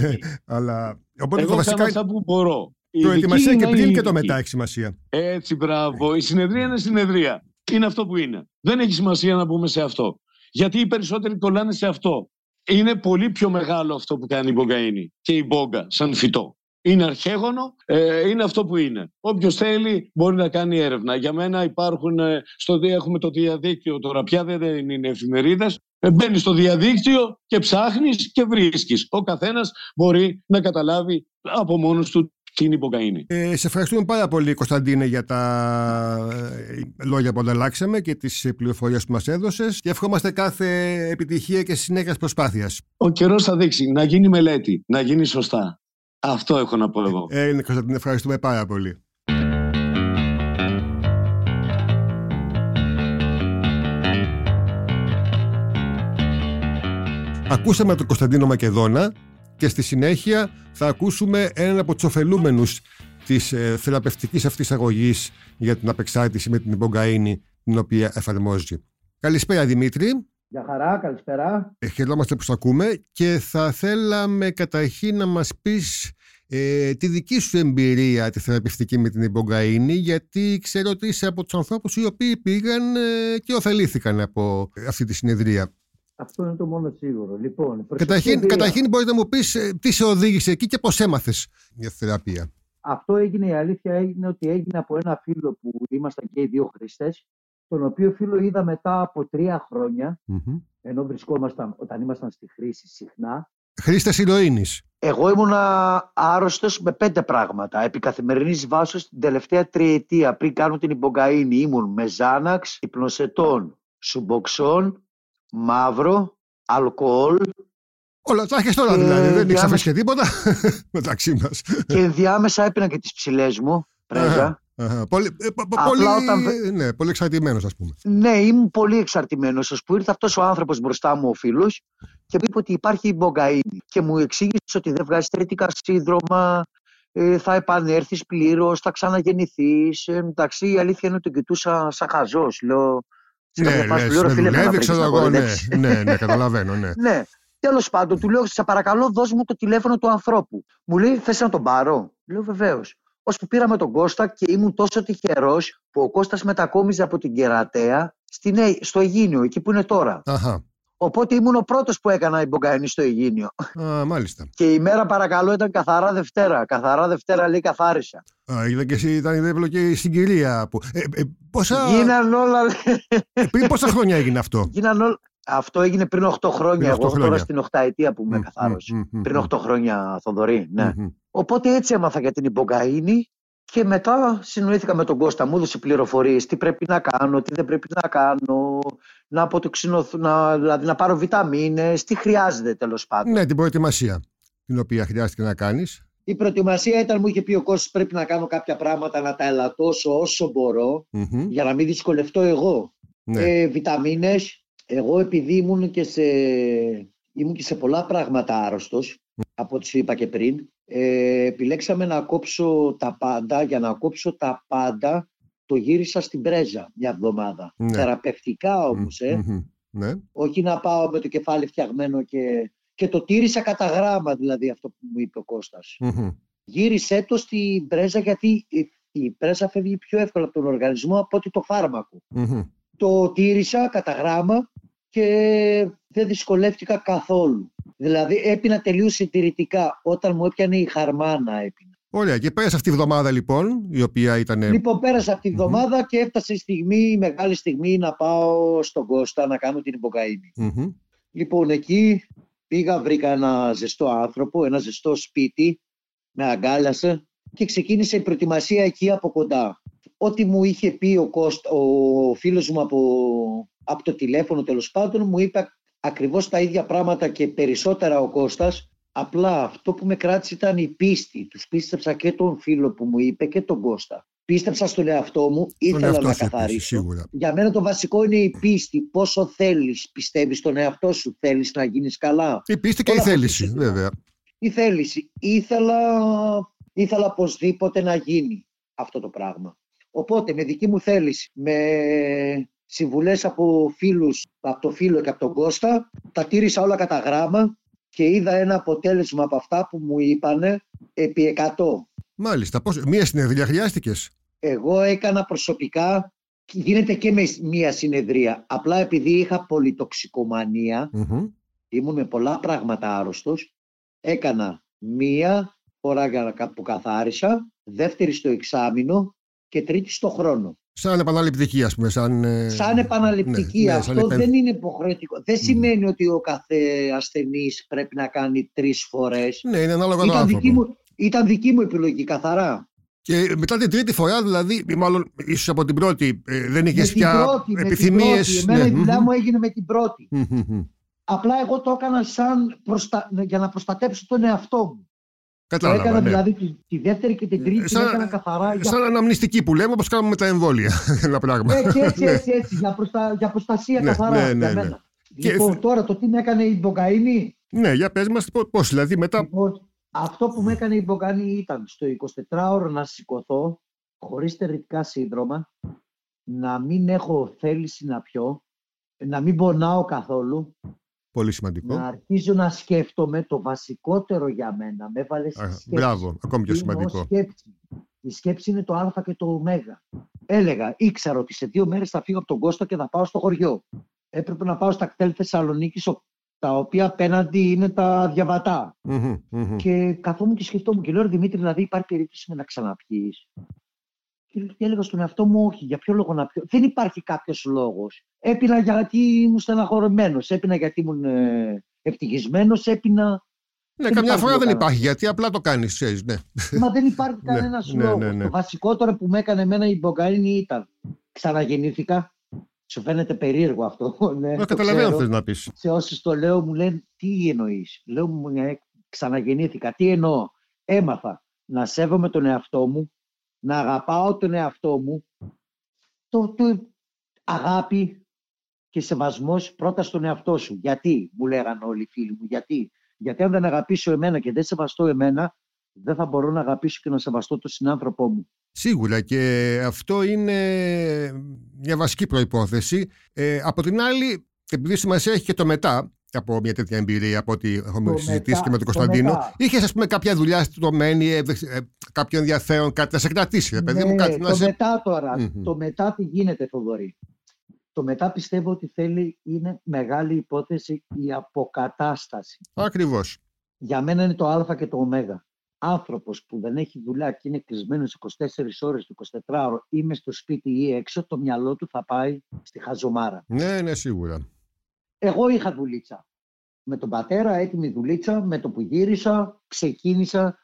Αλλά, οπότε Εγώ το βασικά... αυτά που μπορώ. Προετοιμασία και πριν και το μετά έχει σημασία. Έτσι, μπράβο. Η συνεδρία είναι συνεδρία είναι αυτό που είναι. Δεν έχει σημασία να μπούμε σε αυτό. Γιατί οι περισσότεροι κολλάνε σε αυτό. Είναι πολύ πιο μεγάλο αυτό που κάνει η μπογκαΐνη και η μπόγκα σαν φυτό. Είναι αρχαίγωνο, ε, είναι αυτό που είναι. Όποιος θέλει μπορεί να κάνει έρευνα. Για μένα υπάρχουν, ε, στο, έχουμε το διαδίκτυο τώρα, πια δεν είναι εφημερίδες. Ε, Μπαίνεις στο διαδίκτυο και ψάχνεις και βρίσκεις. Ο καθένας μπορεί να καταλάβει από μόνος του τι είναι η Ε, σε ευχαριστούμε πάρα πολύ Κωνσταντίνε για τα ε, λόγια που ανταλλάξαμε και τις πληροφορίες που μας έδωσες και ευχόμαστε κάθε επιτυχία και συνέχεια προσπάθειας. Ο καιρός θα δείξει να γίνει μελέτη, να γίνει σωστά. Αυτό έχω να πω εγώ. Ε, Κωνσταντίνε, ευχαριστούμε πάρα πολύ. Ακούσαμε τον Κωνσταντίνο Μακεδόνα και στη συνέχεια θα ακούσουμε έναν από τους ωφελούμενους της ε, θεραπευτικής αυτής αγωγής για την απεξάρτηση με την υπογκαΐνη την οποία εφαρμόζει. Καλησπέρα Δημήτρη. Γεια χαρά, καλησπέρα. Ε, χαιρόμαστε που ακούμε και θα θέλαμε καταρχήν να μας πεις ε, τη δική σου εμπειρία τη θεραπευτική με την υπογκαΐνη γιατί ξέρω ότι είσαι από τους ανθρώπους οι οποίοι πήγαν ε, και ωφελήθηκαν από αυτή τη συνεδρία. Αυτό είναι το μόνο σίγουρο. Λοιπόν, καταρχήν, καταρχήν μπορείς να μου πεις ε, τι σε οδήγησε εκεί και πώς έμαθες για θεραπεία. Αυτό έγινε, η αλήθεια έγινε ότι έγινε από ένα φίλο που ήμασταν και οι δύο χρήστες, τον οποίο φίλο είδα μετά από τρία χρόνια, mm-hmm. ενώ βρισκόμασταν όταν ήμασταν στη χρήση συχνά. Χρήστες ηρωίνης. Εγώ ήμουν άρρωστος με πέντε πράγματα. Επί καθημερινής βάσης την τελευταία τριετία πριν κάνω την υπογκαΐνη ήμουν με Ζάναξ, υπνοσετών, σουμποξών μαύρο, αλκοόλ. Όλα τα έχεις τώρα δηλαδή, δεν ήξερες και τίποτα *laughs* μεταξύ μας. Και ενδιάμεσα έπαιρνα και τις ψηλές μου, πρέζα. Πολύ, ε, πολύ, όταν... ναι, πολύ εξαρτημένος ας πούμε. Ναι, ήμουν πολύ εξαρτημένος. Ας πούμε ήρθε αυτός ο άνθρωπος μπροστά μου ο φίλος και μου είπε ότι υπάρχει η μπογκαΐνη και μου εξήγησε ότι δεν βγάζει τρίτικα σύνδρομα, ε, θα επανέλθεις πλήρως, θα ξαναγεννηθείς. Ε, εντάξει, η αλήθεια είναι ότι τον κοιτούσα σαν χαζός. Λέω, ναι, ναι, δουλεύει, ξέρω εγώ, ναι, ναι, ναι, καταλαβαίνω, ναι. *laughs* ναι. Τέλος πάντων, του λέω: Σε παρακαλώ, δώσ' μου το τηλέφωνο του ανθρώπου. Μου λέει: Θες να τον πάρω. Λέω: Βεβαίως. Ώσπου πήραμε τον Κώστα και ήμουν τόσο τυχερός που ο Κώστας μετακόμιζε από την Κερατέα στο Αιγίνιο, εκεί που είναι τώρα. Αχα. Οπότε ήμουν ο πρώτος που έκανα υπογκαενή στο Αιγίνιο. Α, μάλιστα. *laughs* Και η μέρα παρακαλώ ήταν καθαρά Δευτέρα. Καθαρά Δευτέρα λέει καθάρισα. Α, είδα και εσύ ήταν δίπλο και η συγκυρία. Που... Ε, ε, πόσα... Γίναν όλα. Ε, πριν πόσα χρόνια έγινε αυτό; Γίναν όλα. Αυτό έγινε πριν 8 χρόνια. 8 Εγώ χρόνια. τώρα στην 8 ετία που με καθάρωσε. πριν 8 χρόνια, Θοδωρή. Ναι. Οπότε έτσι έμαθα για την υπογκαΐνη και μετά συνοήθηκα με τον Κώστα, μου έδωσε πληροφορίες τι πρέπει να κάνω, τι δεν πρέπει να κάνω, να αποτοξινωθώ, να, δηλαδή να πάρω βιταμίνες, τι χρειάζεται τέλος πάντων. Ναι, την προετοιμασία την οποία χρειάστηκε να κάνεις. Η προετοιμασία ήταν, μου είχε πει ο Κώστας, πρέπει να κάνω κάποια πράγματα να τα ελαττώσω όσο για να μην δυσκολευτώ εγώ. Ναι. Ε, βιταμίνες, εγώ επειδή ήμουν και σε, ήμουν και σε πολλά πράγματα άρρωστος, από ό,τι σου είπα και πριν, ε, επιλέξαμε να κόψω τα πάντα. Για να κόψω τα πάντα το γύρισα στην πρέζα μια εβδομάδα. Ναι. Θεραπευτικά όμως, ε. Ναι. Όχι να πάω με το κεφάλι φτιαγμένο και, και το τήρησα κατά γράμμα δηλαδή αυτό που μου είπε ο κωστας Γύρισε το στην πρέζα γιατί η πρέζα φεύγει πιο εύκολα από τον οργανισμό από ότι το φαρμακο Το τήρησα κατά γράμμα και δεν δυσκολεύτηκα καθόλου. Δηλαδή έπινα τελείως συντηρητικά. Όταν μου έπιανε η χαρμάνα έπινα. Ωραία, και πέρασε αυτή η εβδομάδα λοιπόν, η οποία ήταν. Λοιπόν, πέρασε αυτή η εβδομάδα και έφτασε η στιγμή, η μεγάλη στιγμή να πάω στον Κώστα να κάνω την υποκαημη Λοιπόν, εκεί πήγα, βρήκα ένα ζεστό άνθρωπο, ένα ζεστό σπίτι, με αγκάλιασε και ξεκίνησε η προετοιμασία εκεί από κοντά. Ό,τι μου είχε πει ο, Κώστα, ο φίλος μου από, από το τηλέφωνο τέλος πάντων μου είπε ακριβώς τα ίδια πράγματα και περισσότερα ο Κώστας Απλά αυτό που με κράτησε ήταν η πίστη. Τους πίστεψα και τον φίλο που μου είπε και τον Κώστα. Πίστεψα στον εαυτό μου, ήθελα να καθαρίσω. Για μένα το βασικό είναι η πίστη. Πόσο θέλεις, πιστεύεις στον εαυτό σου, θέλεις να γίνεις καλά; Η πίστη και η θέληση, βέβαια. Η θέληση. Ήθελα, ήθελα οπωσδήποτε να γίνει αυτό το πράγμα. Οπότε με δική μου θέληση, με συμβουλές από φίλους, από το φίλο και από τον Κώστα, τα τήρησα όλα κατά γράμμα και είδα ένα αποτέλεσμα από αυτά που μου είπανε επί 100. Μάλιστα. Πώς, μία συνεδρία χρειάστηκες; Εγώ έκανα προσωπικά, γίνεται και με μία συνεδρία. Απλά επειδή είχα πολυτοξικομανία, mm-hmm. ήμουν με πολλά πράγματα άρρωστος, έκανα μία φορά που καθάρισα, δεύτερη στο εξάμεινο και τρίτη στο χρόνο. Σαν επαναληπτική, ας πούμε. Σαν, ε, σαν επαναληπτική. Ναι, ναι Αυτό δεν είναι υποχρεωτικό. Δεν σημαίνει ότι ο κάθε ασθενής πρέπει να κάνει τρεις φορές. Ναι, είναι ανάλογα ήταν, δική μου, ήταν δική μου επιλογή, καθαρά. Και μετά την τρίτη φορά, δηλαδή, μάλλον ίσως από την πρώτη, ε, δεν είχες πια επιθυμίες. Εμένα ναι. η δουλειά μου έγινε με την πρώτη. Απλά εγώ το έκανα σαν προστα... για να προστατέψω τον εαυτό μου. Κατάλαβα, έκανα ναι. δηλαδή τη, τη, δεύτερη και την τρίτη σαν, έκανα καθαρά. Για... Σαν αναμνηστική που λέμε, όπως κάνουμε με τα εμβόλια. *laughs* Ένα πράγμα. Έτσι, έτσι, έτσι, έτσι για, προστα... για προστασία ναι, καθαρά. Ναι, ναι, ναι. Λοιπόν, και... τώρα το τι με έκανε η Μπογκαΐνη; Ναι, για πες μας πώς, δηλαδή μετά... Λοιπόν, αυτό που με έκανε η Μπογκαΐνη ήταν στο 24ωρο να σηκωθώ χωρίς στερητικά σύνδρομα, να μην έχω θέληση να πιω, να μην πονάω καθόλου, Πολύ σημαντικό. Να αρχίζω να σκέφτομαι το βασικότερο για μένα. Με έβαλε σκέψη. Μπράβο, ακόμη πιο σημαντικό. Σκέψη. Η σκέψη είναι το Α και το Ω. Έλεγα, ήξερα ότι σε δύο μέρες θα φύγω από τον Κώστα και θα πάω στο χωριό. Έπρεπε να πάω στα κτέλ Θεσσαλονίκη, τα οποία απέναντι είναι τα διαβατα Και καθόμουν και σκεφτόμουν και λέω, Δημήτρη, δηλαδή υπάρχει περίπτωση να ξαναπιείς. Και έλεγα στον εαυτό μου, όχι, για ποιο λόγο να πιω. Δεν υπάρχει κάποιος λόγος. Έπεινα γιατί ήμουν στεναχωρημένος, έπεινα γιατί ήμουν ε, ευτυχισμένος, έπεινα. Ναι, καμιά φορά δεν υπάρχει γιατί απλά το κάνεις, ναι. Μα δεν υπάρχει *laughs* κανένας ναι, λόγος. Ναι, ναι, το βασικότερο που με έκανε εμένα η Μπογκαίνη ήταν ξαναγεννήθηκα. Σου φαίνεται περίεργο αυτό. *laughs* Ναι, το καταλαβαίνω θες να πεις. Σε όσους το λέω μου λένε τι εννοείς; Λέω μου ξαναγεννήθηκα. Τι εννοώ; Έμαθα να σέβομαι τον εαυτό μου, να αγαπάω τον εαυτό μου, το, το αγάπη και σεβασμός πρώτα στον εαυτό σου. Γιατί, μου λέγανε όλοι οι φίλοι μου, γιατί. Γιατί αν δεν αγαπήσω εμένα και δεν σεβαστώ εμένα, δεν θα μπορώ να αγαπήσω και να σεβαστώ τον συνάνθρωπό μου. Σίγουρα και αυτό είναι μια βασική προϋπόθεση. Ε, από την άλλη, επειδή σημασία έχει και το μετά, από μια τέτοια εμπειρία από ό,τι έχουμε συζητήσει και με τον Κωνσταντίνο. Είχες, ας πούμε, κάποια δουλειά στο μένει, ε, κάποιο ενδιαφέρον, κάτι να σε κρατήσει, παιδί μου, κάτι το να σε... μετά τώρα, το μετά τι γίνεται, Θοδωρή; Το μετά πιστεύω ότι θέλει, είναι μεγάλη υπόθεση η αποκατάσταση. Ακριβώς. Για μένα είναι το Α και το Ω. Άνθρωπος που δεν έχει δουλειά και είναι κλεισμένος 24 ώρες το 24 ώρο ή με στο σπίτι ή έξω, το μυαλό του θα πάει στη χαζομάρα. Ναι, ναι, σίγουρα. Εγώ είχα δουλίτσα. Με τον πατέρα, έτοιμη δουλίτσα, με το που γύρισα, ξεκίνησα.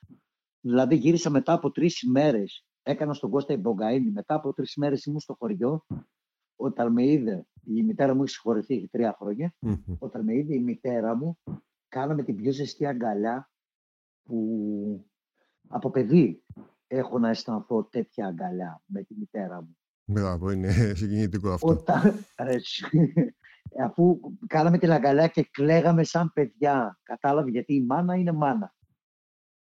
Δηλαδή γύρισα μετά από τρεις ημέρε. Έκανα στον Κώστα Ιμπογκαΐνη. Μετά από τρεις ημέρε ήμουν στο χωριό. Όταν με είδε, η μητέρα μου έχει συγχωρηθεί, έχει τρία Όταν με είδε η μητέρα μου, κάναμε την πιο ζεστή αγκαλιά που από παιδί έχω να αισθανθώ τέτοια αγκαλιά με τη μητέρα μου. Μπράβο, είναι συγκινητικό αυτό. Όταν, *laughs* αφού κάναμε την αγκαλιά και κλαίγαμε σαν παιδιά. Κατάλαβε γιατί η μάνα είναι μάνα.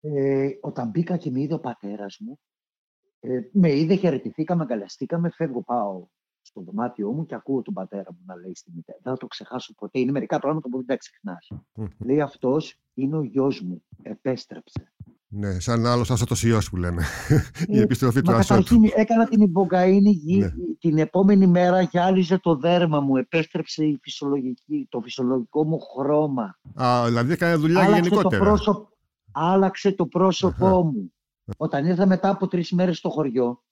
Ε, όταν μπήκα και με είδε ο πατέρας μου, ε, με είδε, χαιρετηθήκαμε, αγκαλιαστήκαμε, φεύγω, πάω στο δωμάτιό μου και ακούω τον πατέρα μου να λέει στη μητέρα. Δεν θα το ξεχάσω ποτέ. Είναι μερικά πράγματα που δεν τα ξεχνάς. λέει αυτός είναι ο γιος μου. Επέστρεψε. Ναι, σαν άλλο άσωτο ιό που λέμε. η ε, επιστροφή του ασώτου. Έκανα την υπογκαΐνη ναι. την επόμενη μέρα γυάλιζε το δέρμα μου. Επέστρεψε η φυσιολογική, το φυσιολογικό μου χρώμα. Α, δηλαδή έκανε δουλειά άλλαξε γενικότερα. Το πρόσωπ... Άλλαξε το πρόσωπό μου. Όταν ήρθα μετά από τρεις μέρες στο χωριό,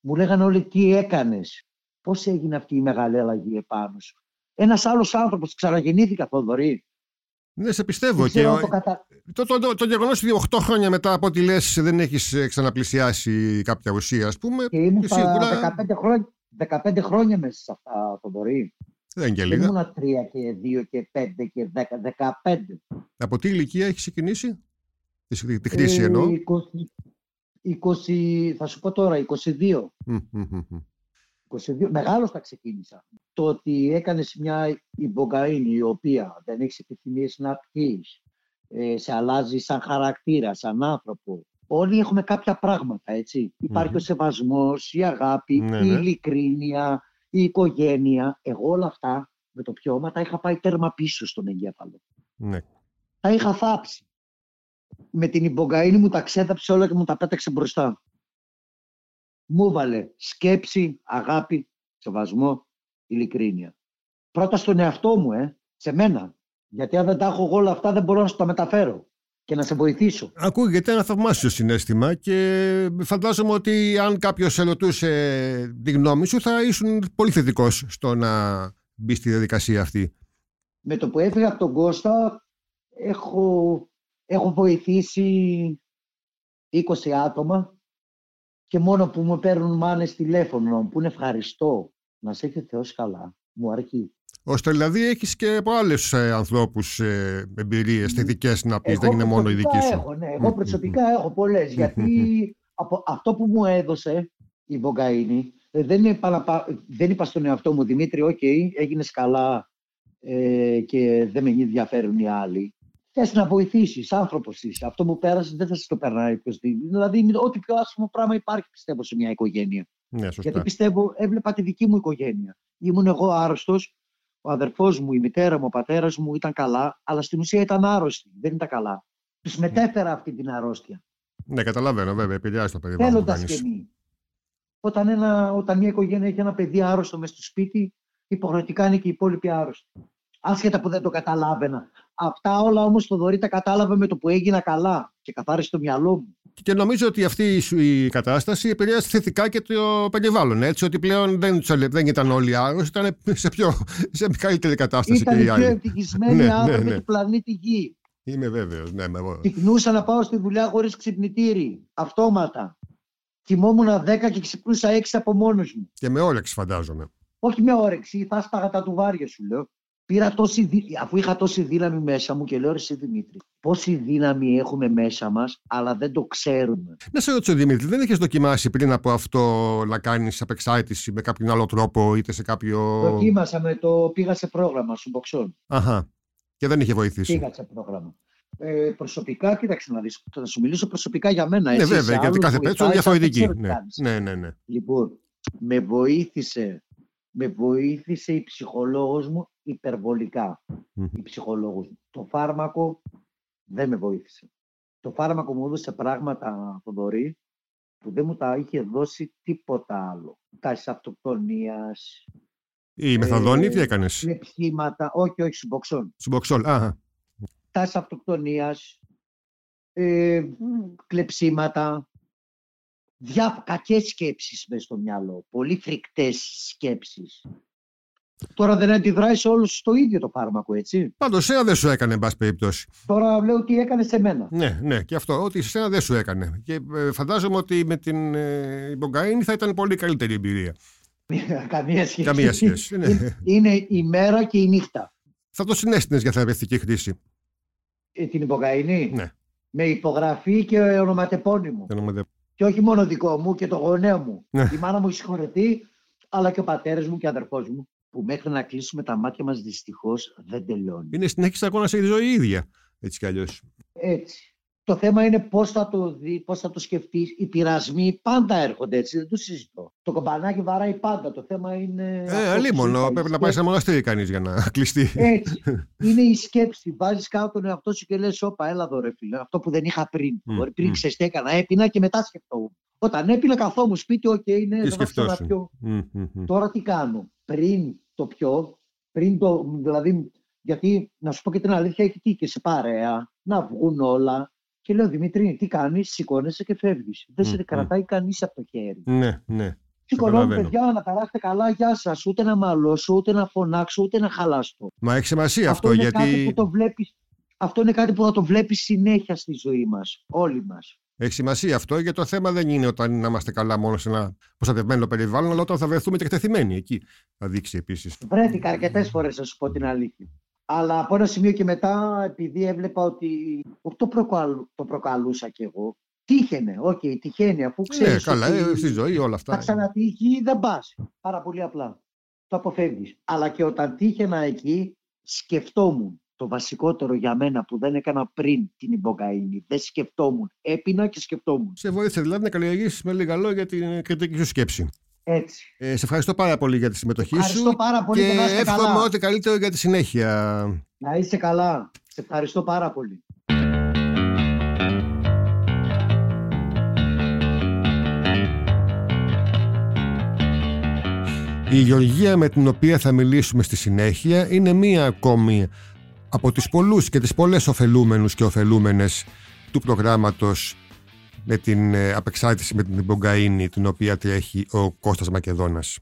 μου λέγανε όλοι τι έκανες; Πώς έγινε αυτή η μεγάλη αλλαγή επάνω σου; Ένας άλλος άνθρωπος, ξαναγεννήθηκα, Θοδωρή. Ναι, σε πιστεύω. Και το, κατα... το, το, το, το γεγονός ότι 8 χρόνια μετά από ό,τι λες δεν έχεις ε, ξαναπλησιάσει κάποια ουσία, ας πούμε. Και ήμουν σίγουρα... 15, χρόνια, 15 χρόνια μέσα σε αυτά, Θοδωρή. Δεν είναι και λίγα. Ήμουν 3 και 2 και 5 και 10, 15. Από τι ηλικία έχει ξεκινήσει, τη, τη χρήση ε, εννοώ. 20, 20, θα σου πω τώρα, 22. 22, μεγάλος τα ξεκίνησα. Το ότι έκανες μια υπογκαΐνη η οποία δεν έχεις επιθυμίες να πεις, ε, σε αλλάζει σαν χαρακτήρα, σαν άνθρωπο. Όλοι έχουμε κάποια πράγματα, έτσι. Υπάρχει ο σεβασμός, η αγάπη, ναι, η ναι. ειλικρίνεια, η οικογένεια. Εγώ όλα αυτά με το πιώμα τα είχα πάει τέρμα πίσω στον εγκέφαλο. Ναι. Τα είχα θάψει. Με την υπογκαΐνη μου τα ξέθαψε όλα και μου τα πέταξε μπροστά μου έβαλε σκέψη, αγάπη, σεβασμό, ειλικρίνεια. Πρώτα στον εαυτό μου, ε, σε μένα. Γιατί αν δεν τα έχω εγώ όλα αυτά δεν μπορώ να σου τα μεταφέρω και να σε βοηθήσω. Ακούγεται ένα θαυμάσιο συνέστημα και φαντάζομαι ότι αν κάποιος σε ρωτούσε τη γνώμη σου θα ήσουν πολύ θετικός στο να μπει στη διαδικασία αυτή. Με το που έφυγα από τον Κώστα έχω, έχω βοηθήσει 20 άτομα και μόνο που μου παίρνουν μάνες τηλέφωνο, που είναι ευχαριστώ, να σε έχει Θεός καλά, μου αρκεί. Ώστε δηλαδή έχεις και από άλλους ε, ανθρώπους ε, εμπειρίες θετικές να πεις, δεν είναι μόνο η δική σου. Έχω, ναι, εγώ προσωπικά έχω πολλές, γιατί από αυτό που μου έδωσε η ιμπογκαΐνη, ε, δεν, είπα, δεν είπα στον εαυτό μου, Δημήτρη, OK, okay, έγινες καλά ε, και δεν με ενδιαφέρουν οι άλλοι. Θες να βοηθήσεις, άνθρωπος είσαι. Αυτό που πέρασε δεν θα σε το περνάει οποιοδήποτε. Δηλαδή, είναι ό,τι πιο άσχημο πράγμα υπάρχει, πιστεύω, σε μια οικογένεια. Ναι, σωστά. Γιατί πιστεύω, έβλεπα τη δική μου οικογένεια. Ήμουν εγώ άρρωστος, ο αδερφός μου, η μητέρα μου, ο πατέρας μου ήταν καλά, αλλά στην ουσία ήταν άρρωστοι. Δεν ήταν καλά. Τους ναι. μετέφερα αυτή την αρρώστια. Ναι, καταλαβαίνω, βέβαια, επηρεάζει το περιβάλλον. Θέλοντας και μη. Όταν, ένα, όταν μια οικογένεια έχει ένα παιδί άρρωστο με στο σπίτι, υποχρεωτικά είναι και οι υπόλοιποι άρρωστοι. Άσχετα που δεν το καταλάβαινα. Αυτά όλα όμως το Δωρή τα κατάλαβε με το που έγινα καλά και καθάρισε το μυαλό μου. Και νομίζω ότι αυτή η κατάσταση επηρέασε θετικά και το περιβάλλον. Έτσι, ότι πλέον δεν, δεν ήταν όλοι άρρωστοι, ήταν σε, πιο, σε καλύτερη κατάσταση ήταν και οι άλλοι. Ήταν οι πιο ευτυχισμένοι ναι, ναι, άνθρωποι ναι. του πλανήτη Γη. Είμαι βέβαιος. Ναι, Τυπνούσα να πάω στη δουλειά χωρίς ξυπνητήρι. Αυτόματα. Κοιμόμουν 10 και ξυπνούσα 6 από μόνος μου. Και με όρεξη, φαντάζομαι. Όχι με όρεξη, θα σπάγα τα τουβάρια σου, λέω. Πήρα τόση, αφού είχα τόση δύναμη μέσα μου και λέω εσύ Δημήτρη, πόση δύναμη έχουμε μέσα μας, αλλά δεν το ξέρουμε. Να σε ρωτήσω Δημήτρη, δεν έχεις δοκιμάσει πριν από αυτό να κάνεις απεξάρτηση με κάποιον άλλο τρόπο είτε σε κάποιο... Δοκίμασα με το, πήγα σε πρόγραμμα σου μποξών. Αχα. Και δεν είχε βοηθήσει. Πήγα σε πρόγραμμα. Ε, προσωπικά, κοίταξε να δεις, θα σου μιλήσω προσωπικά για μένα. Ναι, βέβαια, γιατί κάθε περίπτωση διαφορετική. Ναι. ναι, ναι, ναι. Λοιπόν, με βοήθησε με βοήθησε η ψυχολόγος μου υπερβολικά. Η ψυχολόγος μου. Το φάρμακο δεν με βοήθησε. Το φάρμακο μου έδωσε πράγματα, Θοδωρή, που δεν μου τα είχε δώσει τίποτα άλλο. Τάσεις αυτοκτονίας. Η μεθαδόνη, ε, τι έκανες. Κλεψίματα, όχι, όχι, σουμποξόν. Σουμποξόλ, αχα. Τάσεις αυτοκτονίας, ε, κλεψίματα, διά, κακές σκέψεις μέσα στο μυαλό, πολύ φρικτές σκέψεις. Τώρα δεν αντιδράει σε όλους το ίδιο το φάρμακο, έτσι. Πάντως, σένα δεν σου έκανε, εν πάση περιπτώσει. Τώρα λέω ότι έκανε σε μένα. Ναι, ναι, και αυτό, ότι σε σένα δεν σου έκανε. Και ε, φαντάζομαι ότι με την ε, θα ήταν πολύ καλύτερη εμπειρία. *laughs* Καμία σχέση. Καμία σχέση. Ναι. Είναι η μέρα και η νύχτα. Θα το συνέστηνες για θεραπευτική χρήση. Ε, την υποκαΐνη. Ναι. Με υπογραφή και ονοματεπώνυμο. Και όχι μόνο δικό μου και το γονέο μου. Ναι. Η μάνα μου έχει συγχωρεθεί, αλλά και ο πατέρας μου και ο αδερφός μου. Που μέχρι να κλείσουμε τα μάτια μας δυστυχώς δεν τελειώνει. Είναι συνέχιση ακόμα σε ζωή ίδια. Έτσι κι αλλιώς. Έτσι. Το θέμα είναι πώς θα το δει, πώς θα το σκεφτεί. Οι πειρασμοί πάντα έρχονται έτσι, δεν το συζητώ. Το καμπανάκι βαράει πάντα. Το θέμα είναι. Ε, αλίμονο. Πρέπει να πάει σε μοναστήρι κανείς για να κλειστεί. Έτσι. είναι η σκέψη. Βάζεις κάτω τον εαυτό σου και λες: Όπα, έλα εδώ, ρε φίλε. Αυτό που δεν είχα πριν. Mm, πριν mm. ξέρεις τι έκανα, έπινα και μετά σκεφτόμουν. Όταν έπινα καθόμουν σπίτι, OK, okay, είναι να πιω. Τώρα τι κάνω; Πριν το πιω, πριν το. Δηλαδή, γιατί να σου πω και την αλήθεια, έχει τύχει και σε παρέα να βγουν όλα και λέω Δημήτρη, τι κάνεις, σηκώνεσαι και φεύγεις. Δεν σε κρατάει κανείς από το χέρι. Ναι, ναι. Σηκωνόμαι, παιδιά, να περάσετε καλά, γεια σας. Ούτε να μαλώσω, ούτε να φωνάξω, ούτε να χαλάσω. Μα έχει σημασία αυτό, αυτό γιατί. Κάτι που το βλέπεις, αυτό είναι κάτι που θα το βλέπεις συνέχεια στη ζωή μας. Όλοι μας. Έχει σημασία αυτό γιατί το θέμα δεν είναι όταν να είμαστε καλά μόνο σε ένα προστατευμένο περιβάλλον, αλλά όταν θα βρεθούμε και εκτεθειμένοι εκεί. Θα δείξει επίσης. Βρέθηκα αρκετές φορές, να σου πω την αλήθεια. Αλλά από ένα σημείο και μετά, επειδή έβλεπα ότι το, προκαλού, το προκαλούσα κι εγώ, τύχαινε, OK, okay, τυχαίνει, αφού ξέρεις. Ναι, καλά, ότι ε, στη ζωή όλα αυτά. Θα ξανατύχει, δεν πας. Πάρα πολύ απλά. Το αποφεύγεις. Αλλά και όταν τύχαινα εκεί, σκεφτόμουν το βασικότερο για μένα που δεν έκανα πριν την ιμπογκαΐνη. Δεν σκεφτόμουν. Έπινα και σκεφτόμουν. Σε βοήθησε δηλαδή να καλλιεργήσεις με λίγα λόγια την κριτική σου σκέψη. Έτσι. Ε, σε ευχαριστώ πάρα πολύ για τη συμμετοχή ευχαριστώ σου. πάρα πολύ και, και εύχομαι ό,τι καλύτερο για τη συνέχεια. Να είσαι καλά. Σε ευχαριστώ πάρα πολύ. Η Γεωργία με την οποία θα μιλήσουμε στη συνέχεια είναι μία ακόμη από τις πολλούς και τις πολλές ωφελούμενους και ωφελούμενες του προγράμματος με την ε, απεξάρτηση με την Μπογκαΐνη την οποία τρέχει ο Κώστας Μακεδόνας.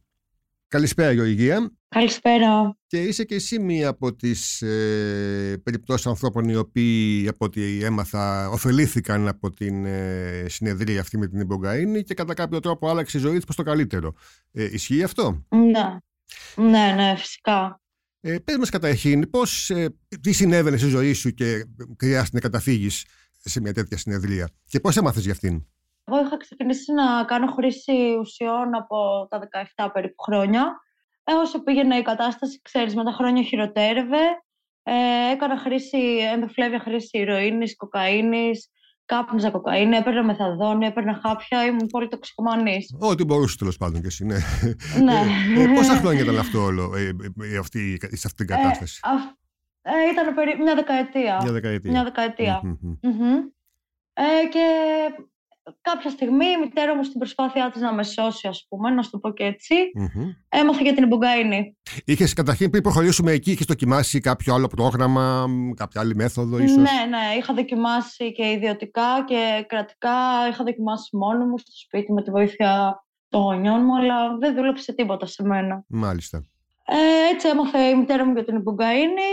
Καλησπέρα Γεωργία. Καλησπέρα. Και είσαι και εσύ μία από τις ε, περιπτώσεις ανθρώπων οι οποίοι από ό,τι έμαθα ωφελήθηκαν από την ε, συνεδρία αυτή με την Μπογκαΐνη και κατά κάποιο τρόπο άλλαξε η ζωή της προς το καλύτερο. Ε, ισχύει αυτό; Ναι. Ναι, ναι, φυσικά. Ε, πες μας καταρχήν, πώς, ε, τι συνέβαινε στη ζωή σου και χρειάστηκε να καταφύγεις σε μια τέτοια συνεδρία και πώς έμαθες για αυτήν; Εγώ είχα ξεκινήσει να κάνω χρήση ουσιών από τα 17 περίπου χρόνια. Ε, όσο πήγαινε η κατάσταση, ξέρεις, με τα χρόνια χειροτέρευε. Ε, έκανα χρήση, εμπεφλέβια χρήση ηρωίνης, κοκαίνης, κάπνιζα κοκαίνη, έπαιρνα μεθαδόνη, έπαιρνα χάπια, ήμουν πολύ τοξικομανής. Ό,τι μπορούσε τέλος πάντων και εσύ, ναι. ναι. Ε, ε, πόσα χρόνια ήταν αυτό όλο, ε, ε, αυτή, σε αυτή την κατάσταση; Ε, ε, ήταν περί... μια δεκαετία. Μια δεκαετία. Μια δεκαετία. Ε, και κάποια στιγμή η μητέρα μου στην προσπάθειά της να με σώσει, ας πούμε, να σου το πω και έτσι, mm-hmm. έμαθε για την εμπογκαίνη. Είχες καταρχήν πριν προχωρήσουμε εκεί, είχες δοκιμάσει κάποιο άλλο πρόγραμμα, κάποια άλλη μέθοδο ίσως; Ναι, ναι, είχα δοκιμάσει και ιδιωτικά και κρατικά, είχα δοκιμάσει μόνο μου στο σπίτι με τη βοήθεια των γονιών μου, αλλά δεν δούλεψε τίποτα σε μένα. Μάλιστα. Ε, έτσι έμαθε η μητέρα μου για την εμπογκαίνη,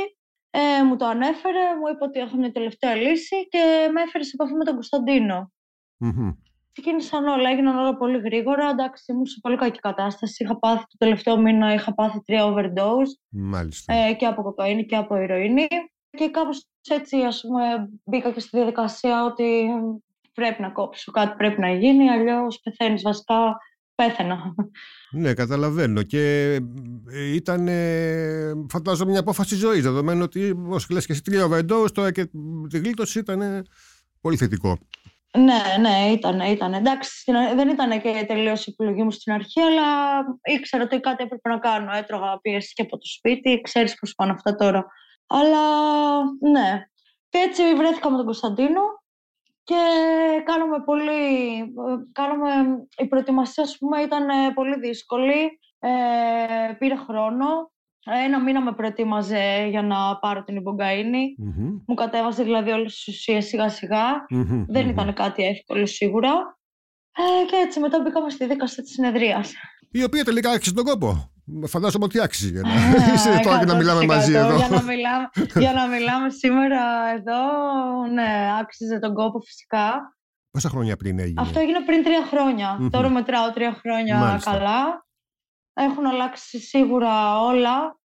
ε, μου το ανέφερε, μου είπε ότι έχω μια τελευταία λύση και με έφερε σε επαφή με τον Κωνσταντίνο. Mm-hmm. Ξεκίνησαν όλα, έγιναν όλα πολύ γρήγορα. Εντάξει, ήμουν σε πολύ κακή κατάσταση. Είχα πάθει το τελευταίο μήνα, είχα πάθει τρία overdose. Μάλιστα. Ε, και από κοκαίνη και από ηρωίνη. Και κάπως έτσι, ας πούμε, μπήκα και στη διαδικασία ότι πρέπει να κόψω, κάτι πρέπει να γίνει, αλλιώς πεθαίνεις βασικά, πέθαινα. Ναι, καταλαβαίνω. Και ε, ήταν, φαντάζομαι, μια απόφαση ζωής, δεδομένου ότι, όσο λες και εσύ τρία overdose, τώρα και τη γλίτωση ήταν πολύ θετικό. Ναι, ναι, ήταν, ήταν. Εντάξει, δεν ήταν και τελείως η επιλογή μου στην αρχή, αλλά ήξερα ότι κάτι έπρεπε να κάνω. Έτρωγα πίεση και από το σπίτι, ξέρεις πώς πάνε αυτά τώρα. Αλλά ναι. Και έτσι βρέθηκα με τον Κωνσταντίνο και κάναμε πολύ... Κάναμε, η προετοιμασία, ας πούμε, ήταν πολύ δύσκολη. Ε, πήρε χρόνο. Ένα μήνα με προετοίμαζε για να πάρω την υπογκαινη Μου κατέβασε δηλαδή όλες τις ουσίες σιγά Δεν ήταν κάτι εύκολο σίγουρα. Ε, και έτσι μετά μπήκαμε στη δίκαση της συνεδρίας. Η οποία τελικά άξιζε τον κόπο. Φαντάζομαι ότι άξιζε για να *laughs* είσαι τώρα και να μιλάμε μαζί εδώ. Για να μιλάμε, *laughs* για να μιλάμε σήμερα εδώ, ναι, άξιζε τον κόπο φυσικά. Πόσα χρόνια πριν έγινε; Αυτό έγινε πριν τρία χρόνια. Τώρα μετράω τρία χρόνια Μάλιστα. καλά. Έχουν αλλάξει σίγουρα όλα.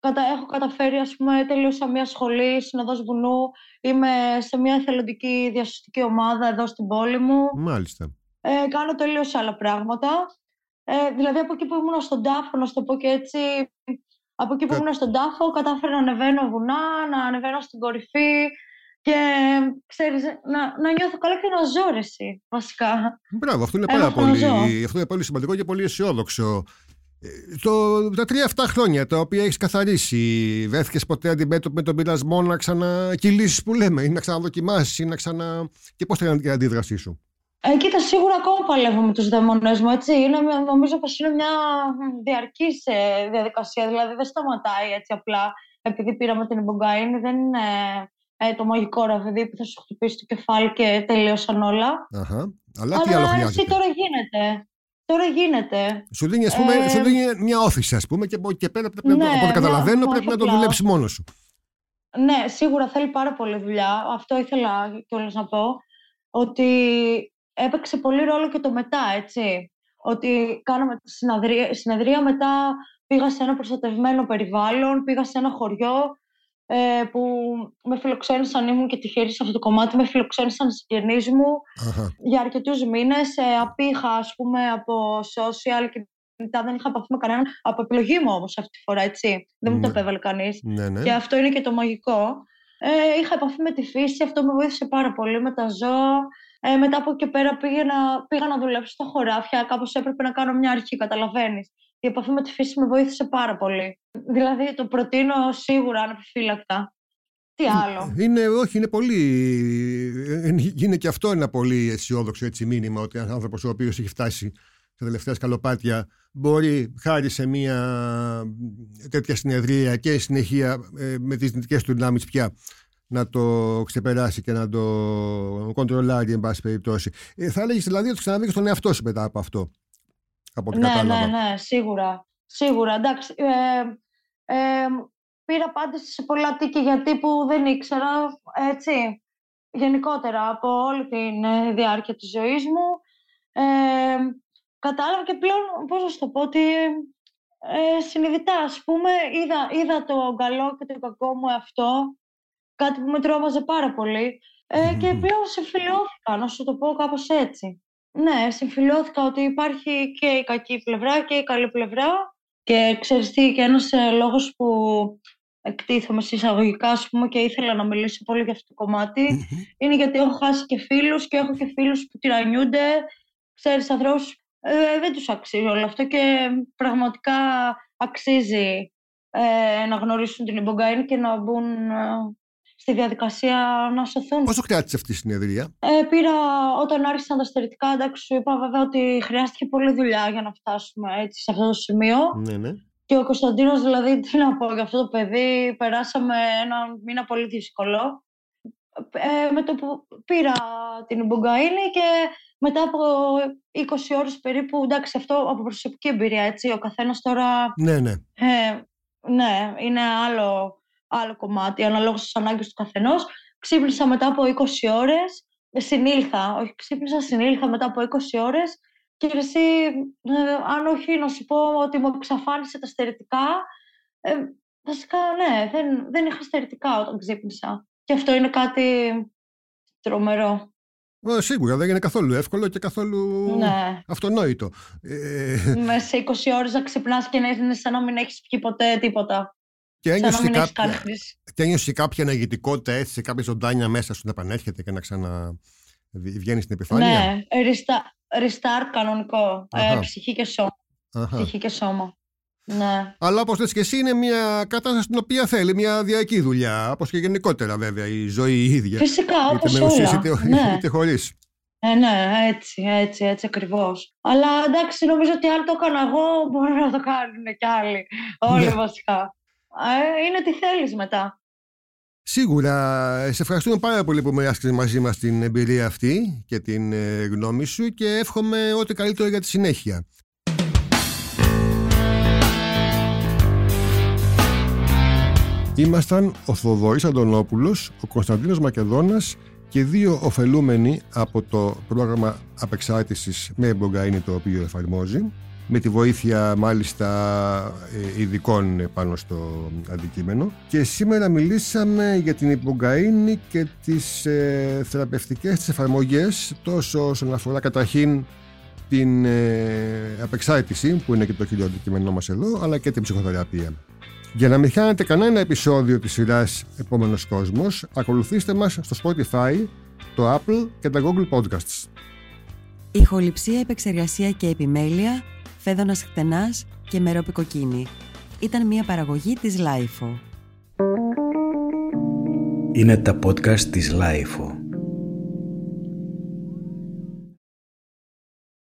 Κατα... Έχω καταφέρει, ας πούμε, τελείωσα μια σχολή, συνοδός βουνού. Είμαι σε μια εθελοντική διασωστική ομάδα εδώ στην πόλη μου. Μάλιστα. Ε, κάνω τελείως άλλα πράγματα. Ε, δηλαδή, από εκεί που ήμουν στον τάφο, να σου το πω και έτσι, από εκεί που ήμουν στον τάφο, κατάφερα να ανεβαίνω βουνά, να ανεβαίνω στην κορυφή και ξέρεις, να, να νιώθω καλά και να ζω εσύ, βασικά. Μπράβο, αυτό είναι, πάρα πολύ, αυτό είναι πολύ σημαντικό και πολύ αισιόδοξο. Ε, το, τα τρία-αυτά χρόνια τα οποία έχεις καθαρίσει, βρέθηκες ποτέ αντιμέτωπο με τον πειρασμό να ξανακυλήσεις που λέμε, ή να ξαναδοκιμάσεις, ή να ξανα. και πώς θα είναι η αντίδρασή σου; Ε, κοίτα, σίγουρα ακόμα παλεύω με τους δαίμονε μου, έτσι. Είναι, νομίζω πως είναι μια διαρκής ε, διαδικασία, δηλαδή δεν σταματάει έτσι απλά επειδή πήραμε την Εμπογκάινη, δεν είναι ε, το μαγικό ραβδί που θα σου χτυπήσει το κεφάλι και τελείωσαν όλα. Αχα. Αλλά, τι άλλο χρειάζεται; Εσύ τώρα γίνεται. Τώρα γίνεται. Σου δίνει, ας πούμε, ε... σου δίνει μια όθηση, ας πούμε, και από εκεί και πέρα πρέπει ναι, να το, από ό,τι καταλαβαίνω, πρέπει να το δουλέψει μόνος σου. Ναι, σίγουρα θέλει πάρα πολύ δουλειά. Αυτό ήθελα κιόλας να πω. Ότι έπαιξε πολύ ρόλο και το μετά, έτσι. Ότι κάναμε τη συνεδρία, συνεδρία μετά πήγα σε ένα προστατευμένο περιβάλλον, πήγα σε ένα χωριό ε, που με φιλοξένησαν, ήμουν και τυχερή σε αυτό το κομμάτι, με φιλοξένησαν οι συγγενείς μου για αρκετούς μήνες. Ε, απήχα, ας πούμε, από social και μετά δεν είχα επαφή με κανέναν. Από επιλογή μου όμως αυτή τη φορά, έτσι. Δεν μου το ναι. επέβαλε κανείς. Ναι, ναι. Και αυτό είναι και το μαγικό. Ε, είχα επαφή με τη φύση, αυτό με βοήθησε πάρα πολύ με τα ζώα. Ε, μετά από εκεί πέρα πήγα, πήγα να δουλέψω στα χωράφια. Κάπως έπρεπε να κάνω μια αρχή, καταλαβαίνεις η επαφή με τη φύση με βοήθησε πάρα πολύ. Δηλαδή το προτείνω σίγουρα ανεπιφύλακτα. Τι άλλο; Είναι, όχι, είναι πολύ. Είναι και αυτό ένα πολύ αισιόδοξο έτσι, μήνυμα ότι ένας άνθρωπος ο οποίος έχει φτάσει στα τελευταία σκαλοπάτια μπορεί χάρη σε μια τέτοια συνεδρία και συνεχεία ε, με τις δυτικές του δυνάμεις πια να το ξεπεράσει και να το κοντρολάρει εν πάση περιπτώσει. Ε, θα έλεγες δηλαδή ότι ξαναδεί στον εαυτό σου μετά από αυτό από ό,τι ναι, κατάλαβα. Ναι, ναι, σίγουρα. Σίγουρα, εντάξει. Ε, ε, πήρα απάντηση σε πολλά τίκη γιατί που δεν ήξερα, έτσι, γενικότερα από όλη τη ε, διάρκεια της ζωής μου. Ε, κατάλαβα και πλέον, πώς να σου το πω, ότι ε, συνειδητά, ας πούμε, είδα, είδα το καλό και το κακό μου αυτό, κάτι που με τρόμαζε πάρα πολύ ε, και *laughs* πλέον συμφιλιώθηκα, να σου το πω κάπως έτσι. Ναι, συμφιλιώθηκα ότι υπάρχει και η κακή πλευρά και η καλή πλευρά. Και ξέρεις τι, και ένας ε, λόγος που εκτίθομαι συσσαγωγικά ας πούμε, και ήθελα να μιλήσω πολύ για αυτό το κομματι είναι γιατί έχω χάσει και φίλους και έχω και φίλους που τυραννιούνται, ξέρεις, ανθρώπους ε, δεν τους αξίζει όλο αυτό και πραγματικά αξίζει ε, να γνωρίσουν την Ιμπογκάινη και να μπουν ε, στη διαδικασία να σωθούν. Πόσο κράτησε αυτή η συνεδρία, ε, Πήρα όταν άρχισαν τα στερετικά, εντάξει, σου είπα βέβαια ότι χρειάστηκε πολλή δουλειά για να φτάσουμε έτσι, σε αυτό το σημείο. Ναι, ναι. Και ο Κωνσταντίνος, δηλαδή, τι να πω για αυτό το παιδί, περάσαμε ένα μήνα πολύ δύσκολο. Ε, με το που πήρα την Μπουγκαΐνη και μετά από 20 ώρες περίπου, εντάξει αυτό από προσωπική εμπειρία, έτσι, ο καθένας τώρα... Ναι, ναι. Ε, ναι, είναι άλλο άλλο κομμάτι, αναλόγως στις ανάγκες του καθενός. Ξύπνησα μετά από 20 ώρες, συνήλθα, όχι ξύπνησα, συνήλθα μετά από 20 ώρες και εσύ, ε, αν όχι να σου πω ότι μου εξαφάνισε τα στερετικά, ε, βασικά ναι, δεν, δεν είχα στερετικά όταν ξύπνησα. Και αυτό είναι κάτι τρομερό. Ε, σίγουρα δεν είναι καθόλου εύκολο και καθόλου ναι. αυτονόητο. Ε... Μέσα σε 20 ώρες να ξυπνάς και να είναι σαν να μην έχεις πιει ποτέ τίποτα. Και ένιωσε κάποια, και κάποια ενεργητικότητα έτσι σε κάποια ζωντάνια μέσα σου να επανέρχεται και να ξαναβγαίνει στην επιφάνεια. Ναι, restart κανονικό. Ε, ψυχή και σώμα. Αχα. Ψυχή και σώμα. Ναι. Αλλά όπως λες και εσύ, είναι μια κατάσταση την οποία θέλει μια διαρκή δουλειά. Όπως και γενικότερα, βέβαια, η ζωή η ίδια. Φυσικά, όπως όλα. Είτε, είτε, ναι. είτε χωρίς. Ε, ναι, έτσι, έτσι, έτσι ακριβώς. Αλλά εντάξει, νομίζω ότι αν το έκανα εγώ, μπορεί να το κάνουν κι άλλοι. Όλοι ναι. βασικά. Ε, είναι τι θέλεις μετά. Σίγουρα. Σε ευχαριστούμε πάρα πολύ που μοιράστηκες μαζί μας την εμπειρία αυτή και την ε, γνώμη σου και εύχομαι ό,τι καλύτερο για τη συνέχεια. Ήμασταν ο Θοδωρής Αντωνόπουλος, ο Κωνσταντίνος Μακεδόνας και δύο ωφελούμενοι από το πρόγραμμα απεξάρτησης με εμπρογκαΐνη το οποίο εφαρμόζει με τη βοήθεια μάλιστα ε, ειδικών πάνω στο αντικείμενο και σήμερα μιλήσαμε για την υπογκαΐνη και τις ε, θεραπευτικές της εφαρμογές τόσο όσον αφορά καταρχήν την ε, απεξάρτηση που είναι και το κύριο αντικείμενό μας εδώ αλλά και την ψυχοθεραπεία. Για να μην χάνετε κανένα επεισόδιο της σειράς Επόμενος Κόσμος, ακολουθήστε μας στο Spotify, το Apple και τα Google Podcasts. Ηχοληψία, επεξεργασία και επιμέλεια, φέδωνας χτενάς και μερόπικοκίνη. Ήταν μια παραγωγή της Lifeo. Είναι τα podcast της Lifeo.